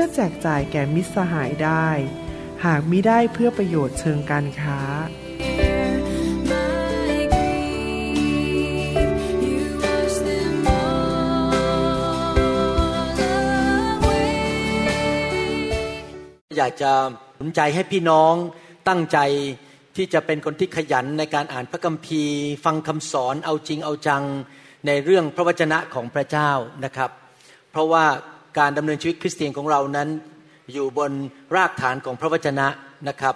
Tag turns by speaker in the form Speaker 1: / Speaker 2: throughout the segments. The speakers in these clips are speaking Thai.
Speaker 1: พื่อแจกจ่ายแก่มิตรสหายได้ หากมิได้เพื่อประโยชน์เชิงการค้า
Speaker 2: อยากจะหนุนใจให้พี่น้องตั้งใจที่จะเป็นคนที่ขยันในการอ่านพระคัมภีร์ ฟังคำสอนเอาจริงเอาจังในเรื่องพระวจนะของพระเจ้านะครับ เพราะว่า การดำเนินชีวิตคริสเตียนของเรานั้น อยู่บนรากฐานของพระวจนะนะครับ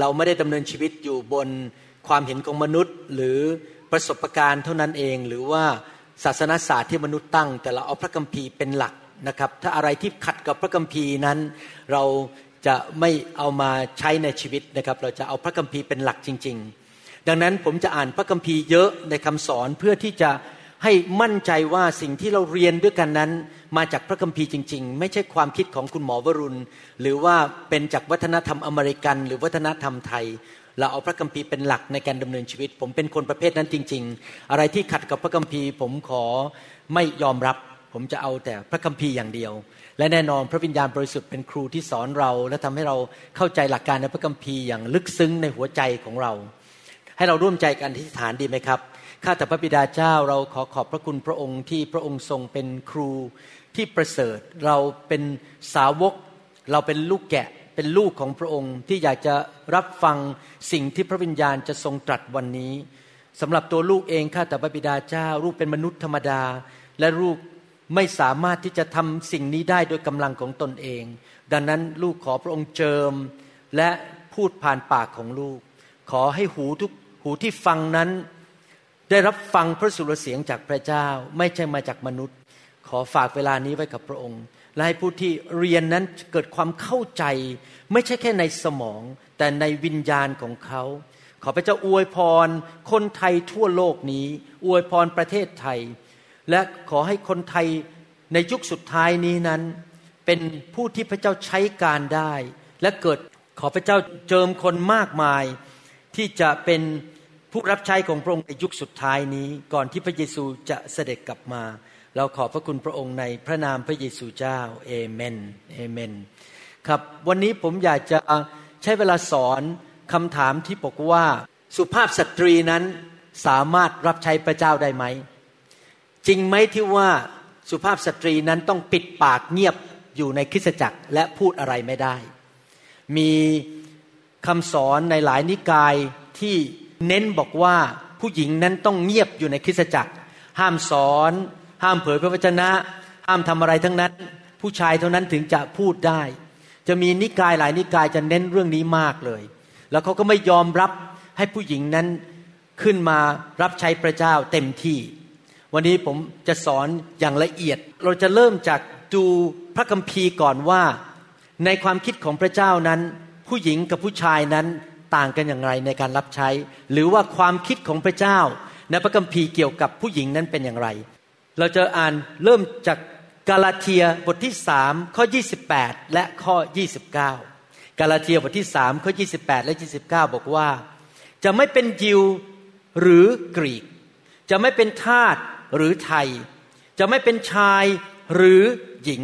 Speaker 2: เราไม่ได้ดำเนินชีวิตอยู่บนความเห็นของมนุษย์ หรือประสบการณ์เท่านั้นเอง หรือว่าศาสนาศาสตร์ที่มนุษย์ตั้ง แต่เราเอาพระคัมภีร์เป็นหลักนะครับ ถ้าอะไรที่ขัดกับพระคัมภีร์นั้น เราจะไม่เอามาใช้ในชีวิตนะครับ เราจะเอาพระคัมภีร์เป็นหลักจริง ๆ ดังนั้นผมจะอ่านพระคัมภีร์เยอะในคำสอนเพื่อที่จะ ให้มั่นใจว่าสิ่งที่เราเรียนด้วยกันนั้น มาจากพระคัมภีร์จริง ๆ ไม่ใช่ความคิดของคุณหมอวรุณ หรือว่าเป็นจากวัฒนธรรมอเมริกัน หรือวัฒนธรรมไทย เราเอาพระคัมภีร์เป็นหลักในการดำเนินชีวิต ผมเป็นคนประเภทนั้นจริง ๆ อะไรที่ขัดกับพระคัมภีร์ ผมขอไม่ยอมรับ ผมจะเอาแต่พระคัมภีร์อย่างเดียว และแน่นอนพระวิญญาณบริสุทธิ์เป็นครูที่สอนเรา และทำให้เราเข้าใจหลักการในพระคัมภีร์อย่างลึกซึ้งในหัวใจของเราให้เราร่วมใจกันที่ฐานดีไหมครับ ข้าแต่พระบิดาเจ้าเราขอขอบพระคุณพระองค์ที่พระองค์ทรงเป็นครูที่ประเสริฐ เราเป็นสาวก เราเป็นลูกแกะเป็นลูกของพระองค์ที่อยากจะรับฟังสิ่งที่พระวิญญาณจะทรงตรัสวันนี้สำหรับตัวลูกเองข้าแต่พระบิดาเจ้าลูกเป็นมนุษย์ธรรมดา และลูกไม่สามารถที่จะทำสิ่งนี้ได้โดยกำลังของตนเอง ดังนั้นลูกขอพระองค์เจิมและพูดผ่านปากของลูก ขอให้หูทุกหูที่ฟังนั้น ได้รับฟังพระสุรเสียงจากพระเจ้า ไม่ใช่มาจากมนุษย์ ขอฝากเวลานี้ไว้กับพระองค์ และให้ผู้ที่เรียนนั้นเกิดความเข้าใจ ไม่ใช่แค่ในสมอง แต่ในวิญญาณของเขา ขอพระเจ้าอวยพร คนไทยทั่วโลกนี้ อวยพรประเทศไทย และขอให้คนไทยในยุคสุดท้ายนี้นั้น เป็นผู้ที่พระเจ้าใช้การได้ และเกิดขอพระเจ้าเจิมคนมากมาย ที่จะเป็น ผู้รับใช้ของพระองค์ในยุคสุดท้ายนี้ก่อนที่พระเยซูจะเสด็จกลับมา เราขอบพระคุณพระองค์ในพระนามพระเยซูเจ้าเอเมนเอเมนครับวันนี้ผมอยากจะใช้เวลาสอนคำถามที่บอกว่าสุภาพสตรีนั้นสามารถรับใช้พระเจ้าได้ไหม จริงไหมที่ว่าสุภาพสตรีนั้นต้องปิดปากเงียบอยู่ในคริสตจักรและพูดอะไรไม่ได้ มีคำสอนในหลายนิกายที่ เน้นบอกว่าผู้หญิงนั้นต้องเงียบอยู่ในคริสตจักร ห้ามสอน ห้ามเผยพระวจนะ ห้ามทำอะไรทั้งนั้น ผู้ชายเท่านั้นถึงจะพูดได้ จะมีนิกายหลายนิกายจะเน้นเรื่องนี้มากเลย แล้วเขาก็ไม่ยอมรับให้ผู้หญิงนั้นขึ้นมารับใช้พระเจ้าเต็มที่ วันนี้ผมจะสอนอย่างละเอียด เราจะเริ่มจากดูพระคัมภีร์ก่อนว่า ในความคิดของพระเจ้านั้น ผู้หญิงกับผู้ชายนั้น ต่างกันอย่างไรในการรับใช้ หรือว่าความคิดของพระเจ้า ในพระคัมภีร์เกี่ยวกับผู้หญิงนั้นเป็นอย่างไร เราจะอ่านเริ่มจากกาลาเทียบทที่สามข้อ 28 และข้อ 29 กาลาเทียบทที่สามข้อ 28 และ 29 บอกว่า จะไม่เป็นยิวหรือกรีก จะไม่เป็นทาสหรือไทย จะไม่เป็นชายหรือหญิง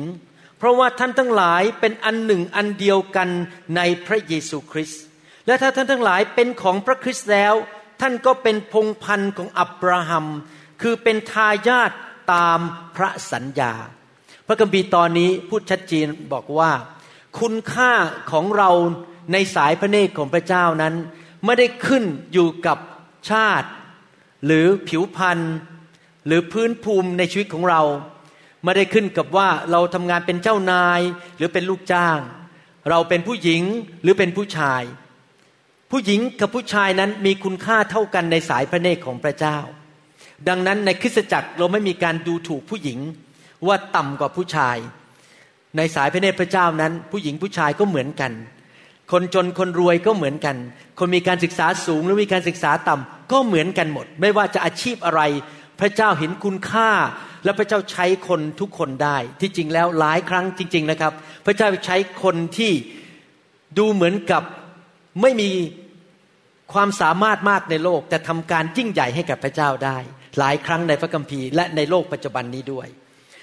Speaker 2: เพราะว่าท่านทั้งหลายเป็นอันหนึ่งอันเดียวกันในพระเยซูคริสต์ และถ้าท่านทั้งหลายเป็นของพระคริสต์แล้ว ท่านก็เป็นพงพันธ์ของอับราฮัม คือเป็นทายาทตามพระสัญญา พระคัมภีร์ตอนนี้พูดชัดเจนบอกว่า คุณค่าของเราในสายพระเนตรของพระเจ้านั้น ไม่ได้ขึ้นอยู่กับชาติ หรือผิวพรรณหรือพื้นภูมิในชีวิตของเรา ไม่ได้ขึ้นกับว่าเราทำงานเป็นเจ้านายหรือเป็นลูกจ้าง เราเป็นผู้หญิงหรือเป็นผู้ชาย ผู้หญิงกับผู้ชายนั้นมีคุณค่าเท่ากันในสายพระเนตรของพระเจ้า ดังนั้นในคริสตจักรเราไม่มีการดูถูกผู้หญิงว่าต่ำกว่าผู้ชาย ในสายพระเนตรพระเจ้านั้น ผู้หญิงผู้ชายก็เหมือนกัน คนจนคนรวยก็เหมือนกัน คนมีการศึกษาสูงหรือมีการศึกษาต่ำก็เหมือนกันหมด ไม่ว่าจะอาชีพอะไร พระเจ้าเห็นคุณค่า และพระเจ้าใช้คนทุกคนได้ ที่จริงแล้วหลายครั้งจริง ๆนะครับ พระเจ้าใช้คนที่ดูเหมือนกับไม่มี ความสามารถมากในโลกแต่ทำการยิ่งใหญ่ให้กับพระเจ้าได้ หลายครั้งในพระคัมภีร์และในโลกปัจจุบันนี้ด้วย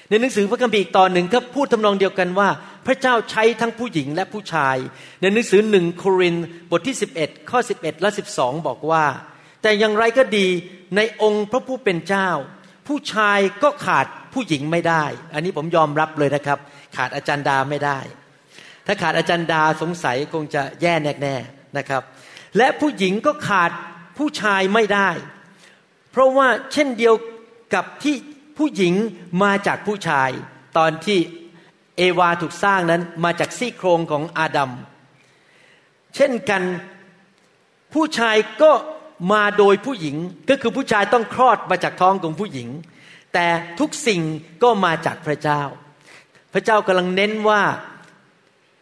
Speaker 2: ในหนังสือพระคัมภีร์ตอนหนึ่งก็พูดทำนองเดียวกันว่า พระเจ้าใช้ทั้งผู้หญิงและผู้ชาย ในหนังสือหนึ่งโครินบทที่ 11 ข้อ 11 และ 12 บอกว่า แต่อย่างไรก็ดีในองค์พระผู้เป็นเจ้า ผู้ชายก็ขาดผู้หญิงไม่ได้ อันนี้ผมยอมรับเลยนะครับ ขาดอาจารย์ดาไม่ได้ ถ้าขาดอาจารย์ดาสงสัยคงจะแย่แน่ๆนะครับ และผู้หญิงก็ขาดผู้ชายไม่ได้ เพราะว่าเช่นเดียวกับที่ผู้หญิงมาจากผู้ชาย ตอนที่เอวาถูกสร้างนั้นมาจากซี่โครงของอาดัมเช่นกันผู้ชายก็มาโดยผู้หญิงก็คือผู้ชายต้องคลอดมาจากท้องของผู้หญิง แต่ทุกสิ่งก็มาจากพระเจ้า พระเจ้ากำลังเน้นว่า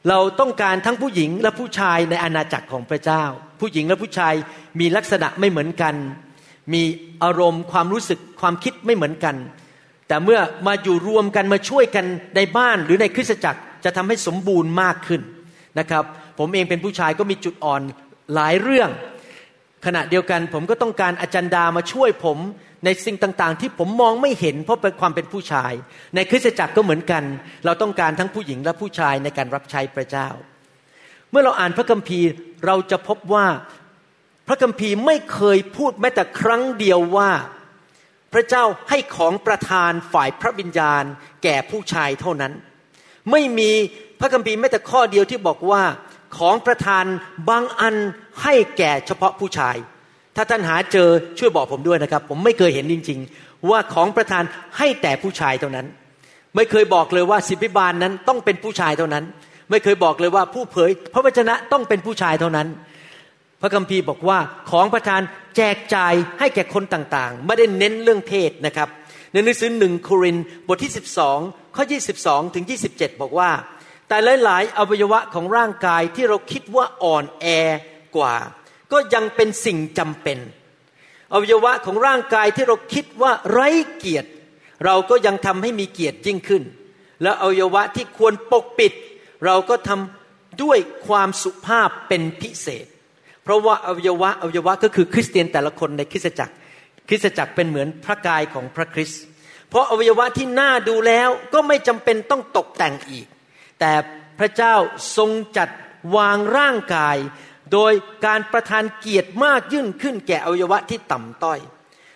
Speaker 2: เราต้องการทั้งผู้หญิงและผู้ชายในอาณาจักรของพระเจ้า ผู้หญิงและผู้ชายมีลักษณะไม่เหมือนกัน มีอารมณ์ความรู้สึกความคิดไม่เหมือนกัน แต่เมื่อมาอยู่รวมกันมาช่วยกันในบ้านหรือในคริสตจักรจะทำให้สมบูรณ์มากขึ้นนะครับ ผมเองเป็นผู้ชายก็มีจุดอ่อนหลายเรื่อง ขณะเดียวกันผมก็ต้องการอาจารย์ดามาช่วยผมในสิ่งต่างๆ ที่ผมมองไม่เห็นเพราะเป็นความเป็นผู้ชาย ในคริสตจักรก็เหมือนกัน เราต้องการทั้งผู้หญิงและผู้ชายในการรับใช้พระเจ้า เมื่อเราอ่านพระคัมภีร์เราจะพบว่าพระคัมภีร์ไม่เคยพูดแม้แต่ครั้งเดียวว่า พระเจ้าให้ของประทานฝ่ายพระวิญญาณ แก่ผู้ชายเท่านั้น ไม่มีพระคัมภีร์แม้แต่ข้อเดียวที่บอกว่าของประทานบางอันให้แก่เฉพาะผู้ชาย ถ้าท่านหาเจอช่วยบอกผมด้วยนะครับ ผมไม่เคยเห็นจริง ๆ ว่าของประทานให้แต่ผู้ชายเท่านั้น ไม่เคยบอกเลยว่าสิบิบาลนนั้นต้องเป็นผู้ชายเท่านั้น ไม่เคยบอกเลยว่าผู้เผย พระวจนะต้องเป็นผู้ชายเท่านั้น พระคัมภีร์บอกว่าของประทานแจกจ่ายให้แก่คนต่างๆ ไม่ได้เน้นเรื่องเพศนะครับ ในหนังสือหนึ่งโครินบทที่ 12 ข้อ 22 ถึง 27 บอกว่า แต่หลายๆอวัยวะของร่างกายที่เราคิดว่าอ่อนแอกว่า ก็ยังเป็นสิ่งจำเป็นอวัยวะของร่างกายที่เราคิดว่าไร้เกียรติ เราก็ยังทำให้มีเกียรติยิ่งขึ้น และอวัยวะที่ควรปกปิด เราก็ทำด้วยความสุภาพเป็นพิเศษ เพราะว่าอวัยวะอวัยวะก็คือคริสเตียนแต่ละคนในคริสตจักร คริสตจักรเป็นเหมือนพระกายของพระคริสต์เพราะอวัยวะที่น่าดูแล้วก็ไม่จำเป็นต้องตกแต่งอีก แต่พระเจ้าทรงจัดวางร่างกาย โดยการประทานเกียรติมากยิ่งขึ้นแก่อวัยวะที่ต่ำต้อย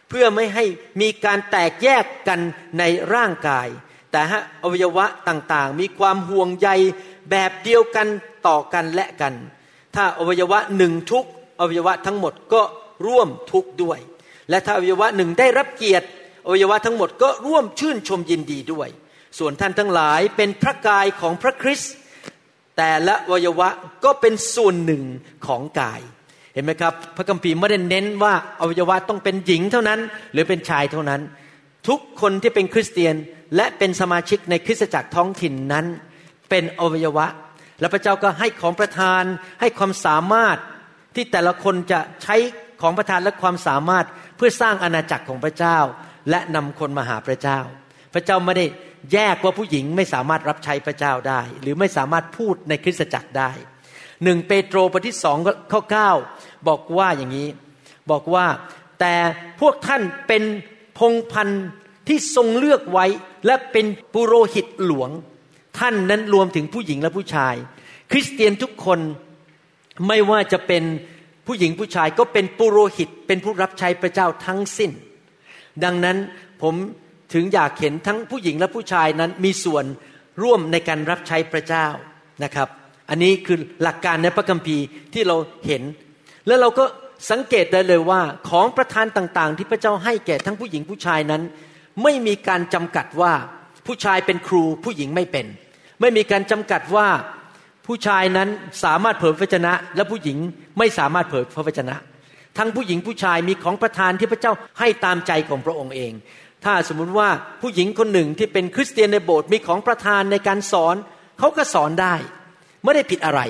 Speaker 2: เพื่อไม่ให้มีการแตกแยกกันในร่างกาย แต่ฮะอวัยวะต่างๆ มีความห่วงใยแบบเดียวกันต่อกันและกัน ถ้าอวัยวะหนึ่งทุกอวัยวะทั้งหมดก็ร่วมทุกด้วย และถ้าอวัยวะหนึ่งได้รับเกียรติอวัยวะทั้งหมดก็ร่วมชื่นชมยินดีด้วย ส่วนท่านทั้งหลายเป็นพระกายของพระคริสต์แต่ละอวัยวะก็เป็นส่วนหนึ่งของกาย เห็นไหมครับ พระคัมภีร์ไม่ได้เน้นว่าอวัยวะต้องเป็นหญิงเท่านั้น หรือเป็นชายเท่านั้น ทุกคนที่เป็นคริสเตียนและเป็นสมาชิกในคริสตจักรท้องถิ่นนั้น เป็นอวัยวะ และพระเจ้าก็ให้ของประทานให้ความสามารถที่แต่ละคนจะใช้ของประทานและความสามารถเพื่อสร้างอาณาจักรของพระเจ้า และนำคนมาหาพระเจ้า พระเจ้าไม่ได้แยกว่าผู้หญิงไม่สามารถรับใช้พระเจ้าได้ หรือไม่สามารถพูดในคริสตจักรได้หนึ่งเปโตรบทที่สองข้อเก้าบอกว่าอย่างนี้ บอกว่าแต่พวกท่านเป็น พงพันธ์ที่ทรงเลือกไว้และเป็นปุโรหิตหลวง ท่านนั้นรวมถึงผู้หญิงและผู้ชาย คริสเตียนทุกคนไม่ว่าจะเป็นผู้หญิงผู้ชายก็เป็นปุโรหิต เป็นผู้รับใช้พระเจ้าทั้งสิ้น ดังนั้นผมถึงอยากเห็นทั้งผู้หญิงและผู้ชายนั้นมีส่วนร่วมในการรับใช้พระเจ้านะครับ อันนี้คือหลักการในพระคัมภีร์ที่เราเห็น แล้วเราก็ สังเกตได้เลยว่าของประทานต่างๆ ที่พระเจ้าให้แก่ทั้งผู้หญิงผู้ชายนั้น ไม่มีการจำกัดว่าผู้ชายเป็นครูผู้หญิงไม่เป็น ไม่มีการจำกัดว่าผู้ชายนั้นสามารถเผยพระวจนะ และผู้หญิงไม่สามารถเผยพระวจนะ ทั้งผู้หญิงผู้ชายมีของประทานที่พระเจ้าให้ตามใจของพระองค์เอง ถ้าสมมุติว่าผู้หญิงคนหนึ่งที่เป็นคริสเตียนในโบสถ์มีของประธานในการสอนเขาก็สอนได้ ไม่ได้ผิดอะไร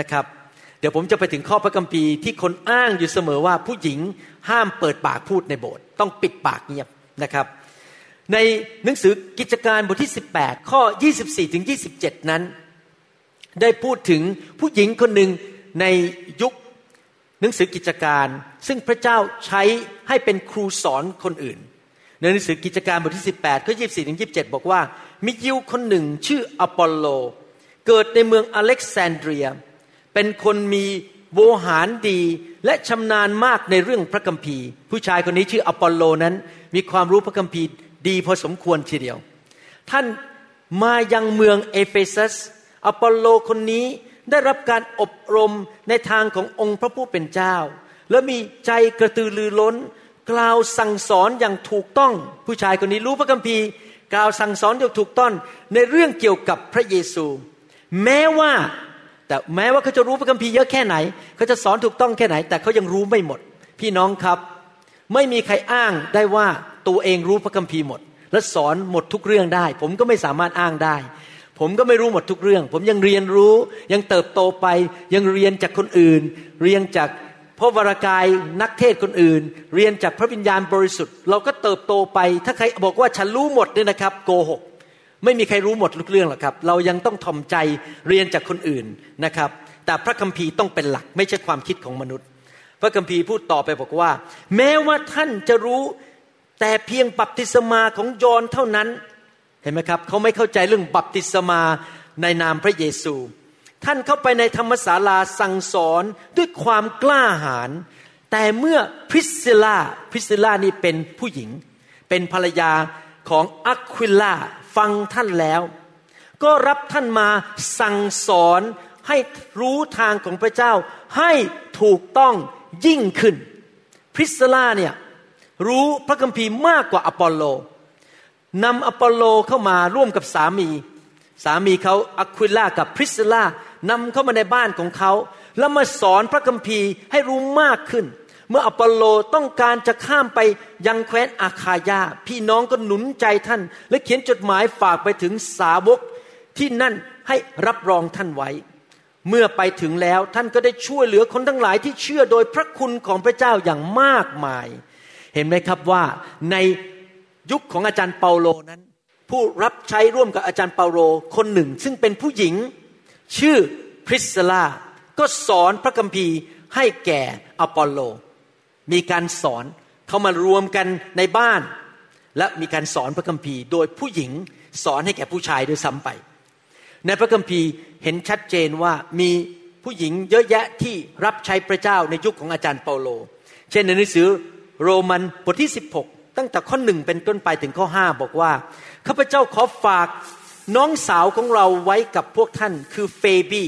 Speaker 2: นะครับ ดี๋ยวผมจะไปถึงข้อพระคัมภีร์ที่คนอ้างอยู่เสมอว่าผู้หญิงห้ามเปิดปากพูดในโบสถ์ต้องปิดปากเงียบนะครับ ในหนังสือกิจการบทที่ 18 ข้อ 24ถึง27 นั้น ได้พูดถึงผู้หญิงคนหนึ่งในยุคหนังสือกิจการ ซึ่งพระเจ้าใช้ให้เป็นครูสอนคนอื่น ในหนังสือกิจการบทที่ 18 ข้อ 24ถึง27 บอกว่า มียิวคนหนึ่งชื่ออปอลโล เกิดในเมืองอเล็กซานเดรีย เป็นคนมีโวหารดีและชำนาญมากในเรื่องพระคัมภีร์ ผู้ชายคนนี้ชื่ออปอลโลนั้นมีความรู้พระคัมภีร์ดีพอสมควรทีเดียว ท่านมายังเมืองเอเฟซัสอปอลโลคนนี้ได้รับการอบรมในทางขององค์พระผู้เป็นเจ้า และมีใจกระตือรือร้น กล่าวสั่งสอนอย่างถูกต้อง ผู้ชายคนนี้รู้พระคัมภีร์ กล่าวสั่งสอนอย่างถูกต้องในเรื่องเกี่ยวกับพระเยซู แม้ว่า แต่แม้ว่าเขาจะรู้พระคัมภีร์เยอะแค่ไหนเขาจะสอนถูกต้องแค่ไหน แต่เขายังรู้ไม่หมด พี่น้องครับ ไม่มีใครอ้างได้ว่าตัวเองรู้พระคัมภีร์หมด และสอนหมดทุกเรื่องได้ ผมก็ไม่สามารถอ้างได้ ผมก็ไม่รู้หมดทุกเรื่อง ผมยังเรียนรู้ยังเติบโตไป ยังเรียนจากคนอื่น เรียนจากพระวรากายนักเทศคนอื่น เรียนจากพระวิญญาณบริสุทธิ์ เราก็เติบโตไป ถ้าใครบอกว่าฉันรู้หมดเนี่ยนะครับ โกหก ไม่มีใครรู้หมดทุกเรื่องหรอกครับ เรายังต้องทอมใจเรียนจากคนอื่นนะครับ แต่พระคัมภีร์ต้องเป็นหลัก ไม่ใช่ความคิดของมนุษย์ พระคัมภีร์พูดต่อไปบอกว่า แม้ว่าท่านจะรู้แต่เพียงบัพติศมาของยอนเท่านั้นเห็นไหมครับเขาไม่เข้าใจเรื่องบัพติศมาในนามพระเยซู ท่านเข้าไปในธรรมศาลาสั่งสอนด้วยความกล้าหาญแต่เมื่อพริสซิลาพริสซิลานี่เป็นผู้หญิง เป็นภรรยาของอัควิล่า ฟังท่านแล้ว ก็รับท่านมาสั่งสอนให้รู้ทางของพระเจ้า ให้ถูกต้องยิ่งขึ้น พริสซิลาเนี่ยรู้พระคัมภีร์มากกว่าอปอลโลนำอปอลโลเข้ามาร่วมกับสามี สามีเขาอะควิล่ากับพริสซิล่านำเข้ามาในบ้านของเขา แล้วมาสอนพระคัมภีร์ให้รู้มากขึ้น เมื่ออปอลโลต้องการจะข้ามไปยังแคว้นอาคายา พี่น้องก็หนุนใจท่าน และเขียนจดหมายฝากไปถึงสาวกที่นั่นให้รับรองท่านไว้ เมื่อไปถึงแล้วท่านก็ได้ช่วยเหลือคนทั้งหลายที่เชื่อโดยพระคุณของพระเจ้าอย่างมากมาย เห็นไหมครับว่าในยุคของอาจารย์เปาโลนั้น ผู้รับใช้ร่วมกับอาจารย์เปาโลคนหนึ่ง ซึ่งเป็นผู้หญิง ชื่อพริสซลาก็สอนพระคัมภีร์ให้แก่อปอลโล มีการสอนเขามารวมกันในบ้าน และมีการสอนพระคัมภีร์ โดยผู้หญิงสอนให้แก่ผู้ชายด้วยซ้ำไป ในพระคัมภีร์เห็นชัดเจนว่ามีผู้หญิงเยอะแยะที่รับใช้พระเจ้าในยุคของอาจารย์เปาโล เช่นในหนังสือโรมันบทที่ 16 ตั้งแต่ข้อหนึ่งเป็นต้นไปถึงข้อห้าบอกว่าข้าพเจ้าขอฝากน้องสาวของเราไว้กับพวกท่านคือเฟบี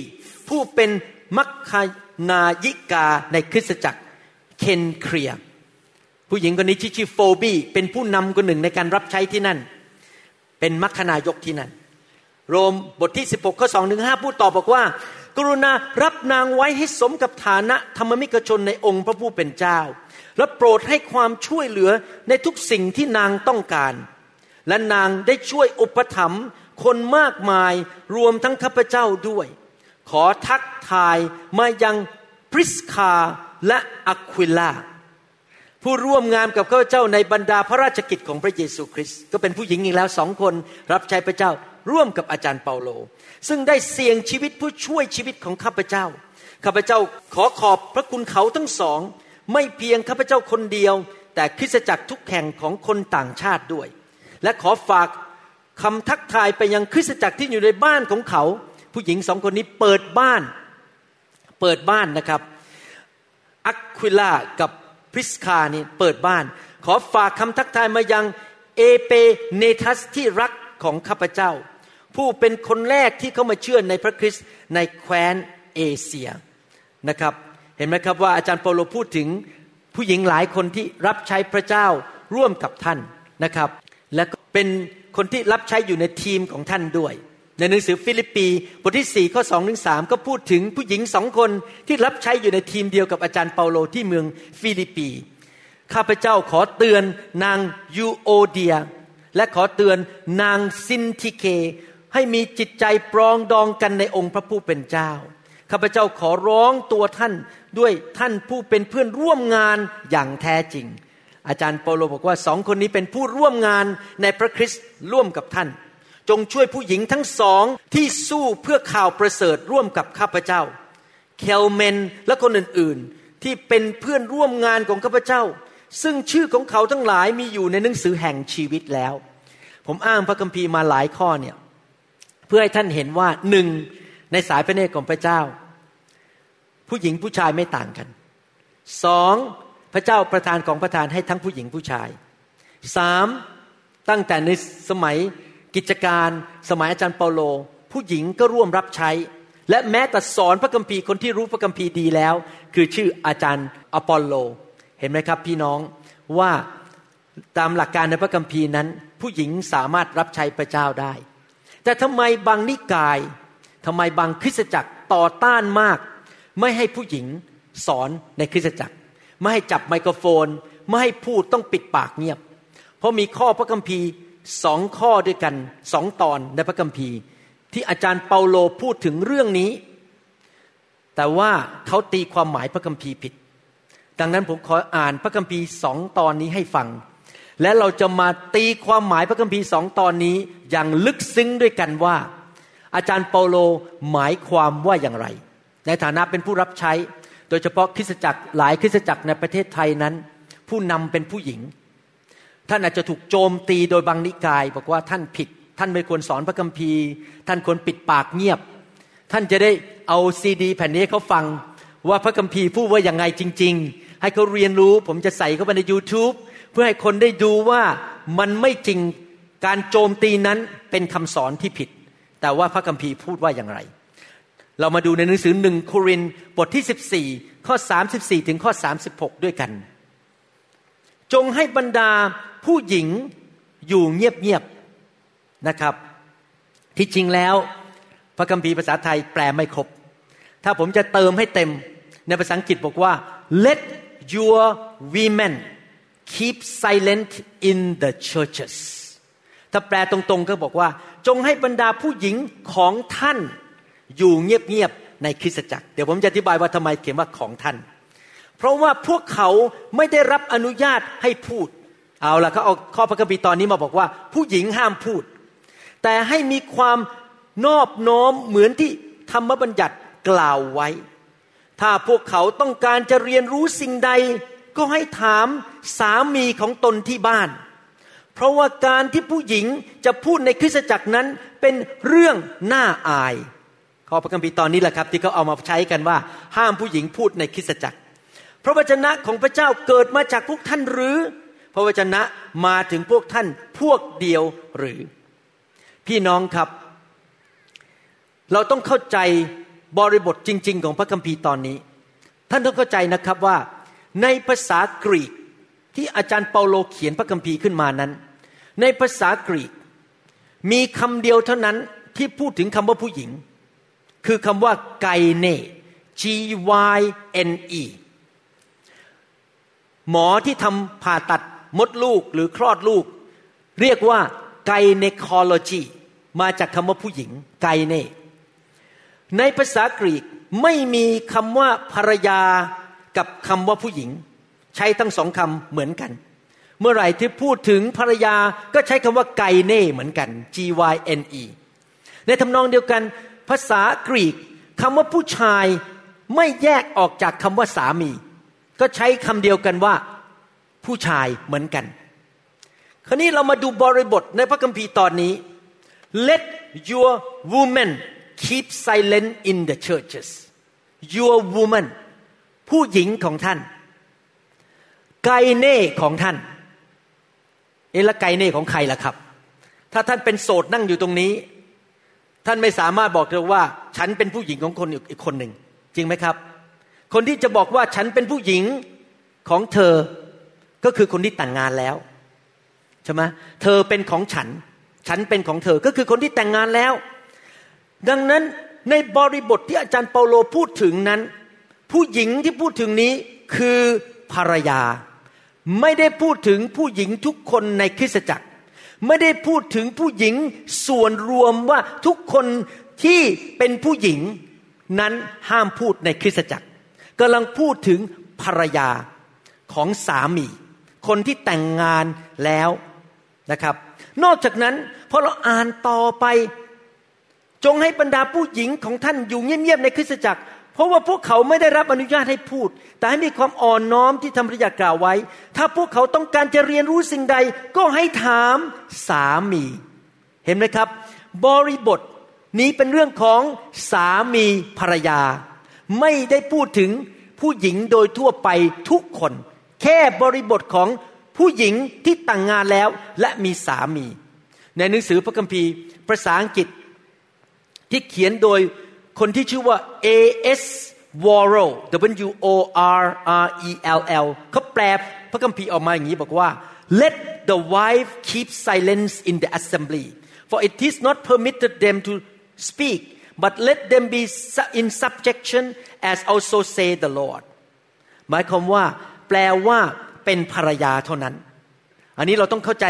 Speaker 2: ผู้เป็นมัคคานายิกาในคริสตจักร เคนเครียผู้หญิงคนนี้ชื่อชื่อโฟบีเป็นผู้นำคนหนึ่งในการรับใช้ที่นั่น เป็นมัคคณายกที่นั่น โรมบทที่ 16 ข้อ2ถึง5พูดต่อบอกว่า กรุณารับนางไว้ให้สมกับฐานะธรรมมิกชนในองค์พระผู้เป็นเจ้า และโปรดให้ความช่วยเหลือในทุกสิ่งที่นางต้องการ และนางได้ช่วยอุปถัมภ์คนมากมายรวมทั้งข้าพเจ้าด้วย ขอทักทายมายังพริสคา และอะควิล่าผู้ร่วมงานกับข้าพเจ้าในบรรดาพระราชกิจของพระเยซูคริสต์ก็เป็นผู้หญิงอีกแล้วสองคนรับใช้พระเจ้าร่วมกับอาจารย์เปาโล ซึ่งได้เสี่ยงชีวิตผู้ช่วยชีวิตของข้าพเจ้าข้าพเจ้าขอขอบพระคุณเขาทั้งสอง ไม่เพียงข้าพเจ้าคนเดียว แต่คริสตจักรทุกแห่งของคนต่างชาติด้วย และขอฝากคำทักทายไปยังคริสตจักรที่อยู่ในบ้านของเขา ผู้หญิงสองคนนี้เปิดบ้าน เปิดบ้านนะครับ อัควิล่ากับพริสคานี่เปิดบ้าน ขอฝากคำทักทายมายังเอเปเนทัสที่รักของข้าพเจ้า ผู้เป็นคนแรกที่เข้ามาเชื่อในพระคริสต์ในแคว้นเอเชียนะครับ เห็นไหมครับว่าอาจารย์เปาโลพูดถึงผู้หญิงหลายคนที่รับใช้พระเจ้าร่วมกับท่านนะครับ และเป็นคนที่รับใช้อยู่ในทีมของท่านด้วย ในหนังสือฟิลิปปีบทที่4ข้อ2ถึง3ก็พูดถึงผู้หญิงสองคนที่รับใช้อยู่ในทีมเดียวกับอาจารย์เปาโลที่เมืองฟิลิปปี ข้าพเจ้าขอเตือนนางยูโอเดีย และขอเตือนนางซินทิเค ให้มีจิตใจปรองดองกันในองค์พระผู้เป็นเจ้า ข้าพเจ้าขอร้องตัวท่านด้วยท่านผู้เป็นเพื่อนร่วมงานอย่างแท้จริง อาจารย์เปาโลบอกว่าสองคนนี้เป็นผู้ร่วมงานในพระคริสต์ร่วมกับท่าน จงช่วยผู้หญิงทั้งสองที่สู้เพื่อข่าวประเสริฐร่วมกับข้าพเจ้า เคลเมนและคนอื่นๆ ที่เป็นเพื่อนร่วมงานของข้าพเจ้า ซึ่งชื่อของเขาทั้งหลายมีอยู่ในหนังสือแห่งชีวิตแล้ว ผมอ้างพระคัมภีร์มาหลายข้อเนี่ยเพื่อให้ท่านเห็นว่าหนึ่งในสายพระเนตรของพระเจ้า ผู้หญิงผู้ชายไม่ต่างกันสองพระเจ้าประทานของประทานให้ทั้งผู้หญิงผู้ชายสามตั้งแต่ในสมัย กิจการสมัยอาจารย์เปาโล ผู้หญิงก็ร่วมรับใช้ และแม้แต่สอนพระคัมภีร์คนที่รู้พระคัมภีร์ดีแล้ว คือชื่ออาจารย์อปอลโล เห็นไหมครับพี่น้องว่าตามหลักการในพระคัมภีร์นั้น ผู้หญิงสามารถรับใช้พระเจ้าได้ แต่ทำไมบางนิกายทำไมบางคริสตจักรต่อต้านมาก ไม่ให้ผู้หญิงสอนในคริสตจักร ไม่ให้จับไมโครโฟน ไม่ให้พูดต้องปิดปากเงียบ เพราะมีข้อพระคัมภีร์ สองข้อด้วยกันสองตอนในพระคัมภีร์ ที่อาจารย์เปาโลพูดถึงเรื่องนี้ แต่ว่าเขาตีความหมายพระคัมภีร์ผิด ดังนั้นผมขออ่านพระคัมภีร์สองตอนนี้ให้ฟัง และเราจะมาตีความหมายพระคัมภีร์สองตอนนี้อย่างลึกซึ้งด้วยกันว่า อาจารย์เปาโลหมายความว่าอย่างไร ในฐานะเป็นผู้รับใช้ โดยเฉพาะคริสตจักรหลายคริสตจักรในประเทศไทยนั้น ผู้นำเป็นผู้หญิง ท่านอาจจะถูกโจมตีโดยบางนิกาย บอกว่าท่านผิด ท่านไม่ควรสอนพระคัมภีร์ ท่านควรปิดปากเงียบ ท่านจะได้เอาซีดี แผ่นนี้เขาฟังว่าพระคัมภีร์พูดว่าอย่างไงจริง ๆ ให้เขาเรียนรู้ ผมจะใส่เข้าไปใน YouTube เพื่อให้คนได้ดูว่ามันไม่จริงการโจมตีนั้นเป็นคำสอนที่ผิด แต่ว่าพระคัมภีร์พูดว่าอย่างไร เรามาดูในหนังสือหนึ่งโครินบทที่ 14 ข้อ 34 ถึงข้อ 36 ด้วยกัน จงให้บรรดาผู้หญิงอยู่เงียบๆนะครับ ที่จริงแล้ว พระคัมภีร์ภาษาไทยแปลไม่ครบ ถ้าผมจะเติมให้เต็มในภาษาอังกฤษบอกว่า let your women keep silent in the churches ถ้าแปลตรงๆก็บอกว่า จงให้บรรดาผู้หญิงของท่านอยู่เงียบๆในคริสตจักร เดี๋ยวผมจะอธิบายว่าทำไมเขียนว่าของท่าน เพราะว่าพวกเขาไม่ได้รับอนุญาตให้พูด เอาล่ะเขาเอาข้อพระคัมภีร์ตอนนี้มาบอกว่า ผู้หญิงห้ามพูด แต่ให้มีความนอบน้อมเหมือนที่ธรรมบัญญัติกล่าวไว้ ถ้าพวกเขาต้องการจะเรียนรู้สิ่งใด ก็ให้ถามสามีของตนที่บ้าน เพราะว่าการที่ผู้หญิงจะพูดในคริสตจักรนั้นเป็นเรื่องน่าอายข้อพระคัมภีร์ตอนนี้แหละครับ ที่เขาเอามาใช้กันว่า ห้ามผู้หญิงพูดในคริสตจักร พระวจนะของพระเจ้าเกิดมาจากพวกท่านหรือ พระวจนะมาถึงพวกท่านพวกเดียวหรือ พี่น้องครับ เราต้องเข้าใจบริบทจริง ๆ ของพระคัมภีร์ตอนนี้ ท่านต้องเข้าใจนะครับว่า ในภาษากรีกที่อาจารย์เปาโลเขียนพระคัมภีร์ขึ้นมานั้น ในภาษากรีกมีคำเดียวเท่านั้นที่พูดถึงคำว่าผู้หญิง คือคำว่าไกเน G Y N E หมอที่ทำผ่าตัดมดลูกหรือคลอดลูก เรียกว่าไกเนคโลจีมาจากคำว่าผู้หญิง ไกเนในภาษากรีกไม่มีคำว่าภรรยากับคำว่าผู้หญิง ใช้ทั้งสองคำเหมือนกัน เมื่อไหร่ที่พูดถึงภรรยาก็ใช้คำว่าไกเน่เหมือนกัน G Y N E ในทำนองเดียวกัน ภาษากรีกคำว่าผู้ชายไม่แยกออกจากคำว่าสามี ก็ใช้คำเดียวกันว่าผู้ชายเหมือนกัน คราวนี้เรามาดูบริบทในพระคัมภีร์ตอนนี้ let your woman keep silent in the churches your woman ผู้หญิงของท่าน ไกเน่ของท่านเอละไกเน่ของใครล่ะครับ ถ้าท่านเป็นโสดนั่งอยู่ตรงนี้ ท่านไม่สามารถบอกเลยว่า ฉันเป็นผู้หญิงของคนอีกคนหนึ่ง จริงไหมครับ คนที่จะบอกว่าฉันเป็นผู้หญิงของเธอ ก็คือคนที่แต่งงานแล้วใช่ไหมเธอเป็นของฉัน ฉันเป็นของเธอ ก็คือคนที่แต่งงานแล้ว ดังนั้นในบริบทที่อาจารย์เปาโลพูดถึงนั้น ผู้หญิงที่พูดถึงนี้คือภรรยา ไม่ได้พูดถึงผู้หญิงทุกคนในคริสตจักร ไม่ได้พูดถึงผู้หญิงส่วนรวมว่าทุกคนที่เป็นผู้หญิงนั้นห้ามพูดในคริสตจักร กำลังพูดถึงภรรยาของสามี คนที่แต่งงานแล้วนะครับ นอกจากนั้นพอเราอ่านต่อไป จงให้บรรดาผู้หญิงของท่านอยู่เงียบๆในคริสตจักร เพราะว่าพวกเขาไม่ได้รับอนุญาตให้พูด แต่ให้มีความอ่อนน้อมที่ธรรมริยากล่าวไว้ ถ้าพวกเขาต้องการจะเรียนรู้สิ่งใด ก็ให้ถามสามี เห็นไหมครับ บริบทนี้เป็นเรื่องของสามีภรรยา ไม่ได้พูดถึงผู้หญิงโดยทั่วไปทุกคน แค่บริบทของผู้หญิงที่แต่งงานแล้วและมีสามี ในหนังสือพระคัมภีร์ภาษาอังกฤษที่เขียนโดยคนที่ชื่อว่า A.S. Warrell W O R R E L L เขาแปลพระคัมภีร์ออกมาอย่างนี้บอกว่า let the wife keep silence in the assembly for it is not permitted them to speak but let them be in subjection as also say the Lord หมายความว่า แปลว่าเป็นภรรยาเท่านั้น อันนี้เราต้องเข้าใจ